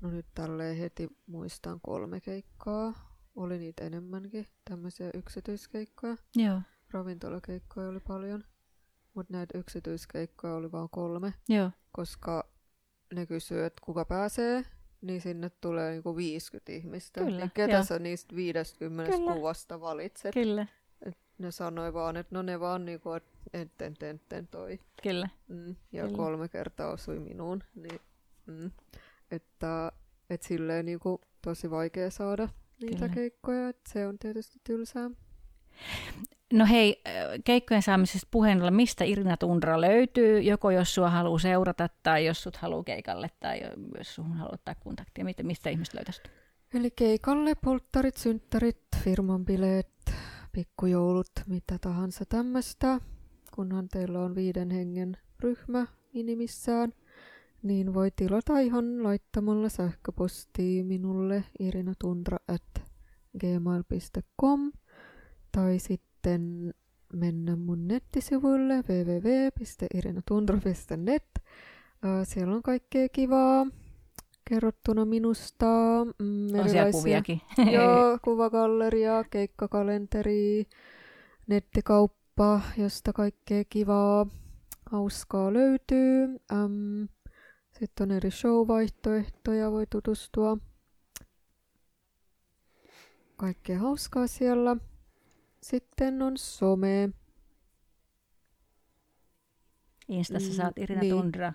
no nyt tälleen heti muistan kolme keikkaa, oli niitä enemmänkin, tämmöisiä yksityiskeikkoja. Joo. Ravintolakeikkoja oli paljon, mutta näitä yksityiskeikkoja oli vain kolme. Joo. Koska ne kysyy, että kuka pääsee, niin sinne tulee niinku 50 ihmistä. Kyllä, niin ketä joo. sä niistä 50 Kyllä. kuvasta valitset? Kyllä. Et ne sanoi vaan, että no ne vaan niinku, että enten, enten toi. Kyllä. Mm, ja Kyllä. kolme kertaa osui minuun. Niin, mm, että et silleen niinku tosi vaikea saada niitä Kyllä. keikkoja, että se on tietysti tylsää. No hei, keikkojen saamisesta puheen ollen, mistä Irina Tundra löytyy, joko jos sua haluaa seurata tai jos sut haluaa keikalle tai jos sun haluaa ottaa kontaktia, mistä, mistä ihmiset löytäisi? Eli keikalle, polttarit, synttärit, firman bileet, pikkujoulut, mitä tahansa tämmöistä, kunhan teillä on viiden hengen ryhmä minimissään – niin voi tilata ihan laittamalla sähköpostia minulle irinatundra at gmail.com tai sitten mennä mun nettisivuille www.irinatundra.net. Siellä on kaikkea kivaa kerrottuna minusta. Mm, erilaisia, kuviakin. joo, kuvagalleria, keikkakalenteri, nettikauppa, josta kaikkea kivaa, hauskaa löytyy. Um, sitten on eri show-vaihtoehtoja, voi tutustua. Kaikkea hauskaa siellä. Sitten on some. Instassa mm, saat Irina niin. Tundra.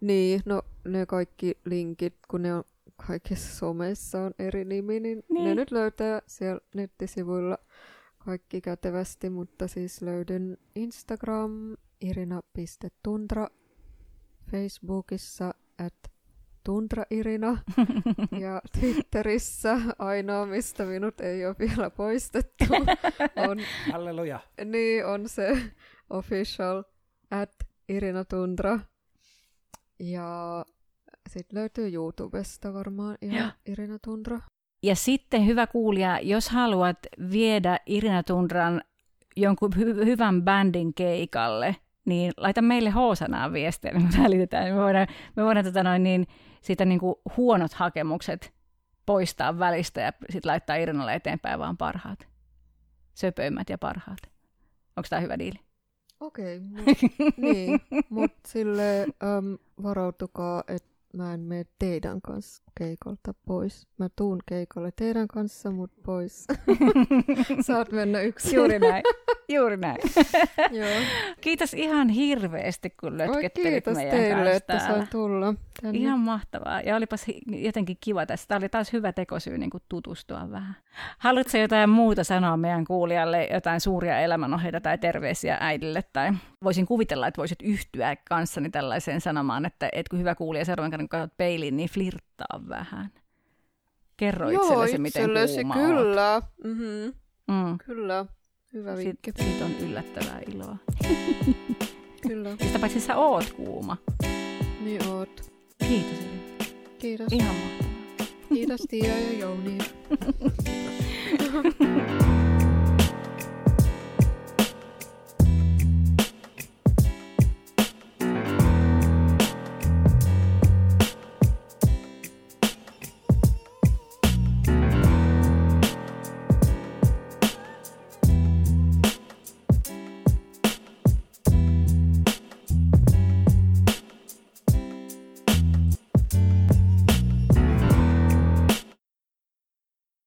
Niin, no ne kaikki linkit, kun ne on kaikissa somessa on eri nimi, niin, niin. ne nyt löytää siellä nettisivuilla kaikki kätevästi, mutta siis löydän Instagram, irina.tundra, Facebookissa at tundrairina ja Twitterissä ainoa, mistä minut ei ole vielä poistettu, on, Halleluja. niin, on se official at Irina Tundra. Ja sitten löytyy YouTubesta varmaan ihan Irina Tundra. Ja sitten hyvä kuulija, jos haluat viedä Irina Tundran jonkun hy- hyvän bändin keikalle, niin laita meille hoosanaan viestiä, niin me välitetään. Me voidaan, me voidaan tota noin, niin, siitä niin kuin huonot hakemukset poistaa välistä ja sitten laittaa Irinalle eteenpäin vaan parhaat. Söpöimmät ja parhaat. Onko tämä hyvä diili? Okei, okay, niin, mutta sille varautukaa, että mä en mene teidän kanssa keikolta pois. Mä tuun keikolle teidän kanssa, mutta pois. Saat mennä yksin. Juuri näin. Juuri näin. Joo. Kiitos ihan hirveästi, kun lötkettelit kiitos meidän teille, kanssa että sain tulla tänne. Ihan mahtavaa. Ja olipas jotenkin kiva tässä. Tämä oli taas hyvä tekosyy niin tutustua vähän. Haluatko jotain muuta sanoa meidän kuulijalle, jotain suuria elämänohjeita tai terveisiä äidille? Tai voisin kuvitella, että voisit yhtyä kanssani tällaiseen sanomaan, että et kun hyvä kuulija seuraavan kerran, katsot peiliin, niin flirttaa vähän. Kerro Joo, itsellesi, miten kuuma kyllä. Mm-hmm. oot. Mm. Kyllä. Hyvä vinkki. Siitä, siitä on yllättävää iloa. Kyllä. Sitä paitsi sä oot kuuma. Niin oot. Kiitos. Kiitos. Ihan mahtavaa. Kiitos Tiia ja Jouni.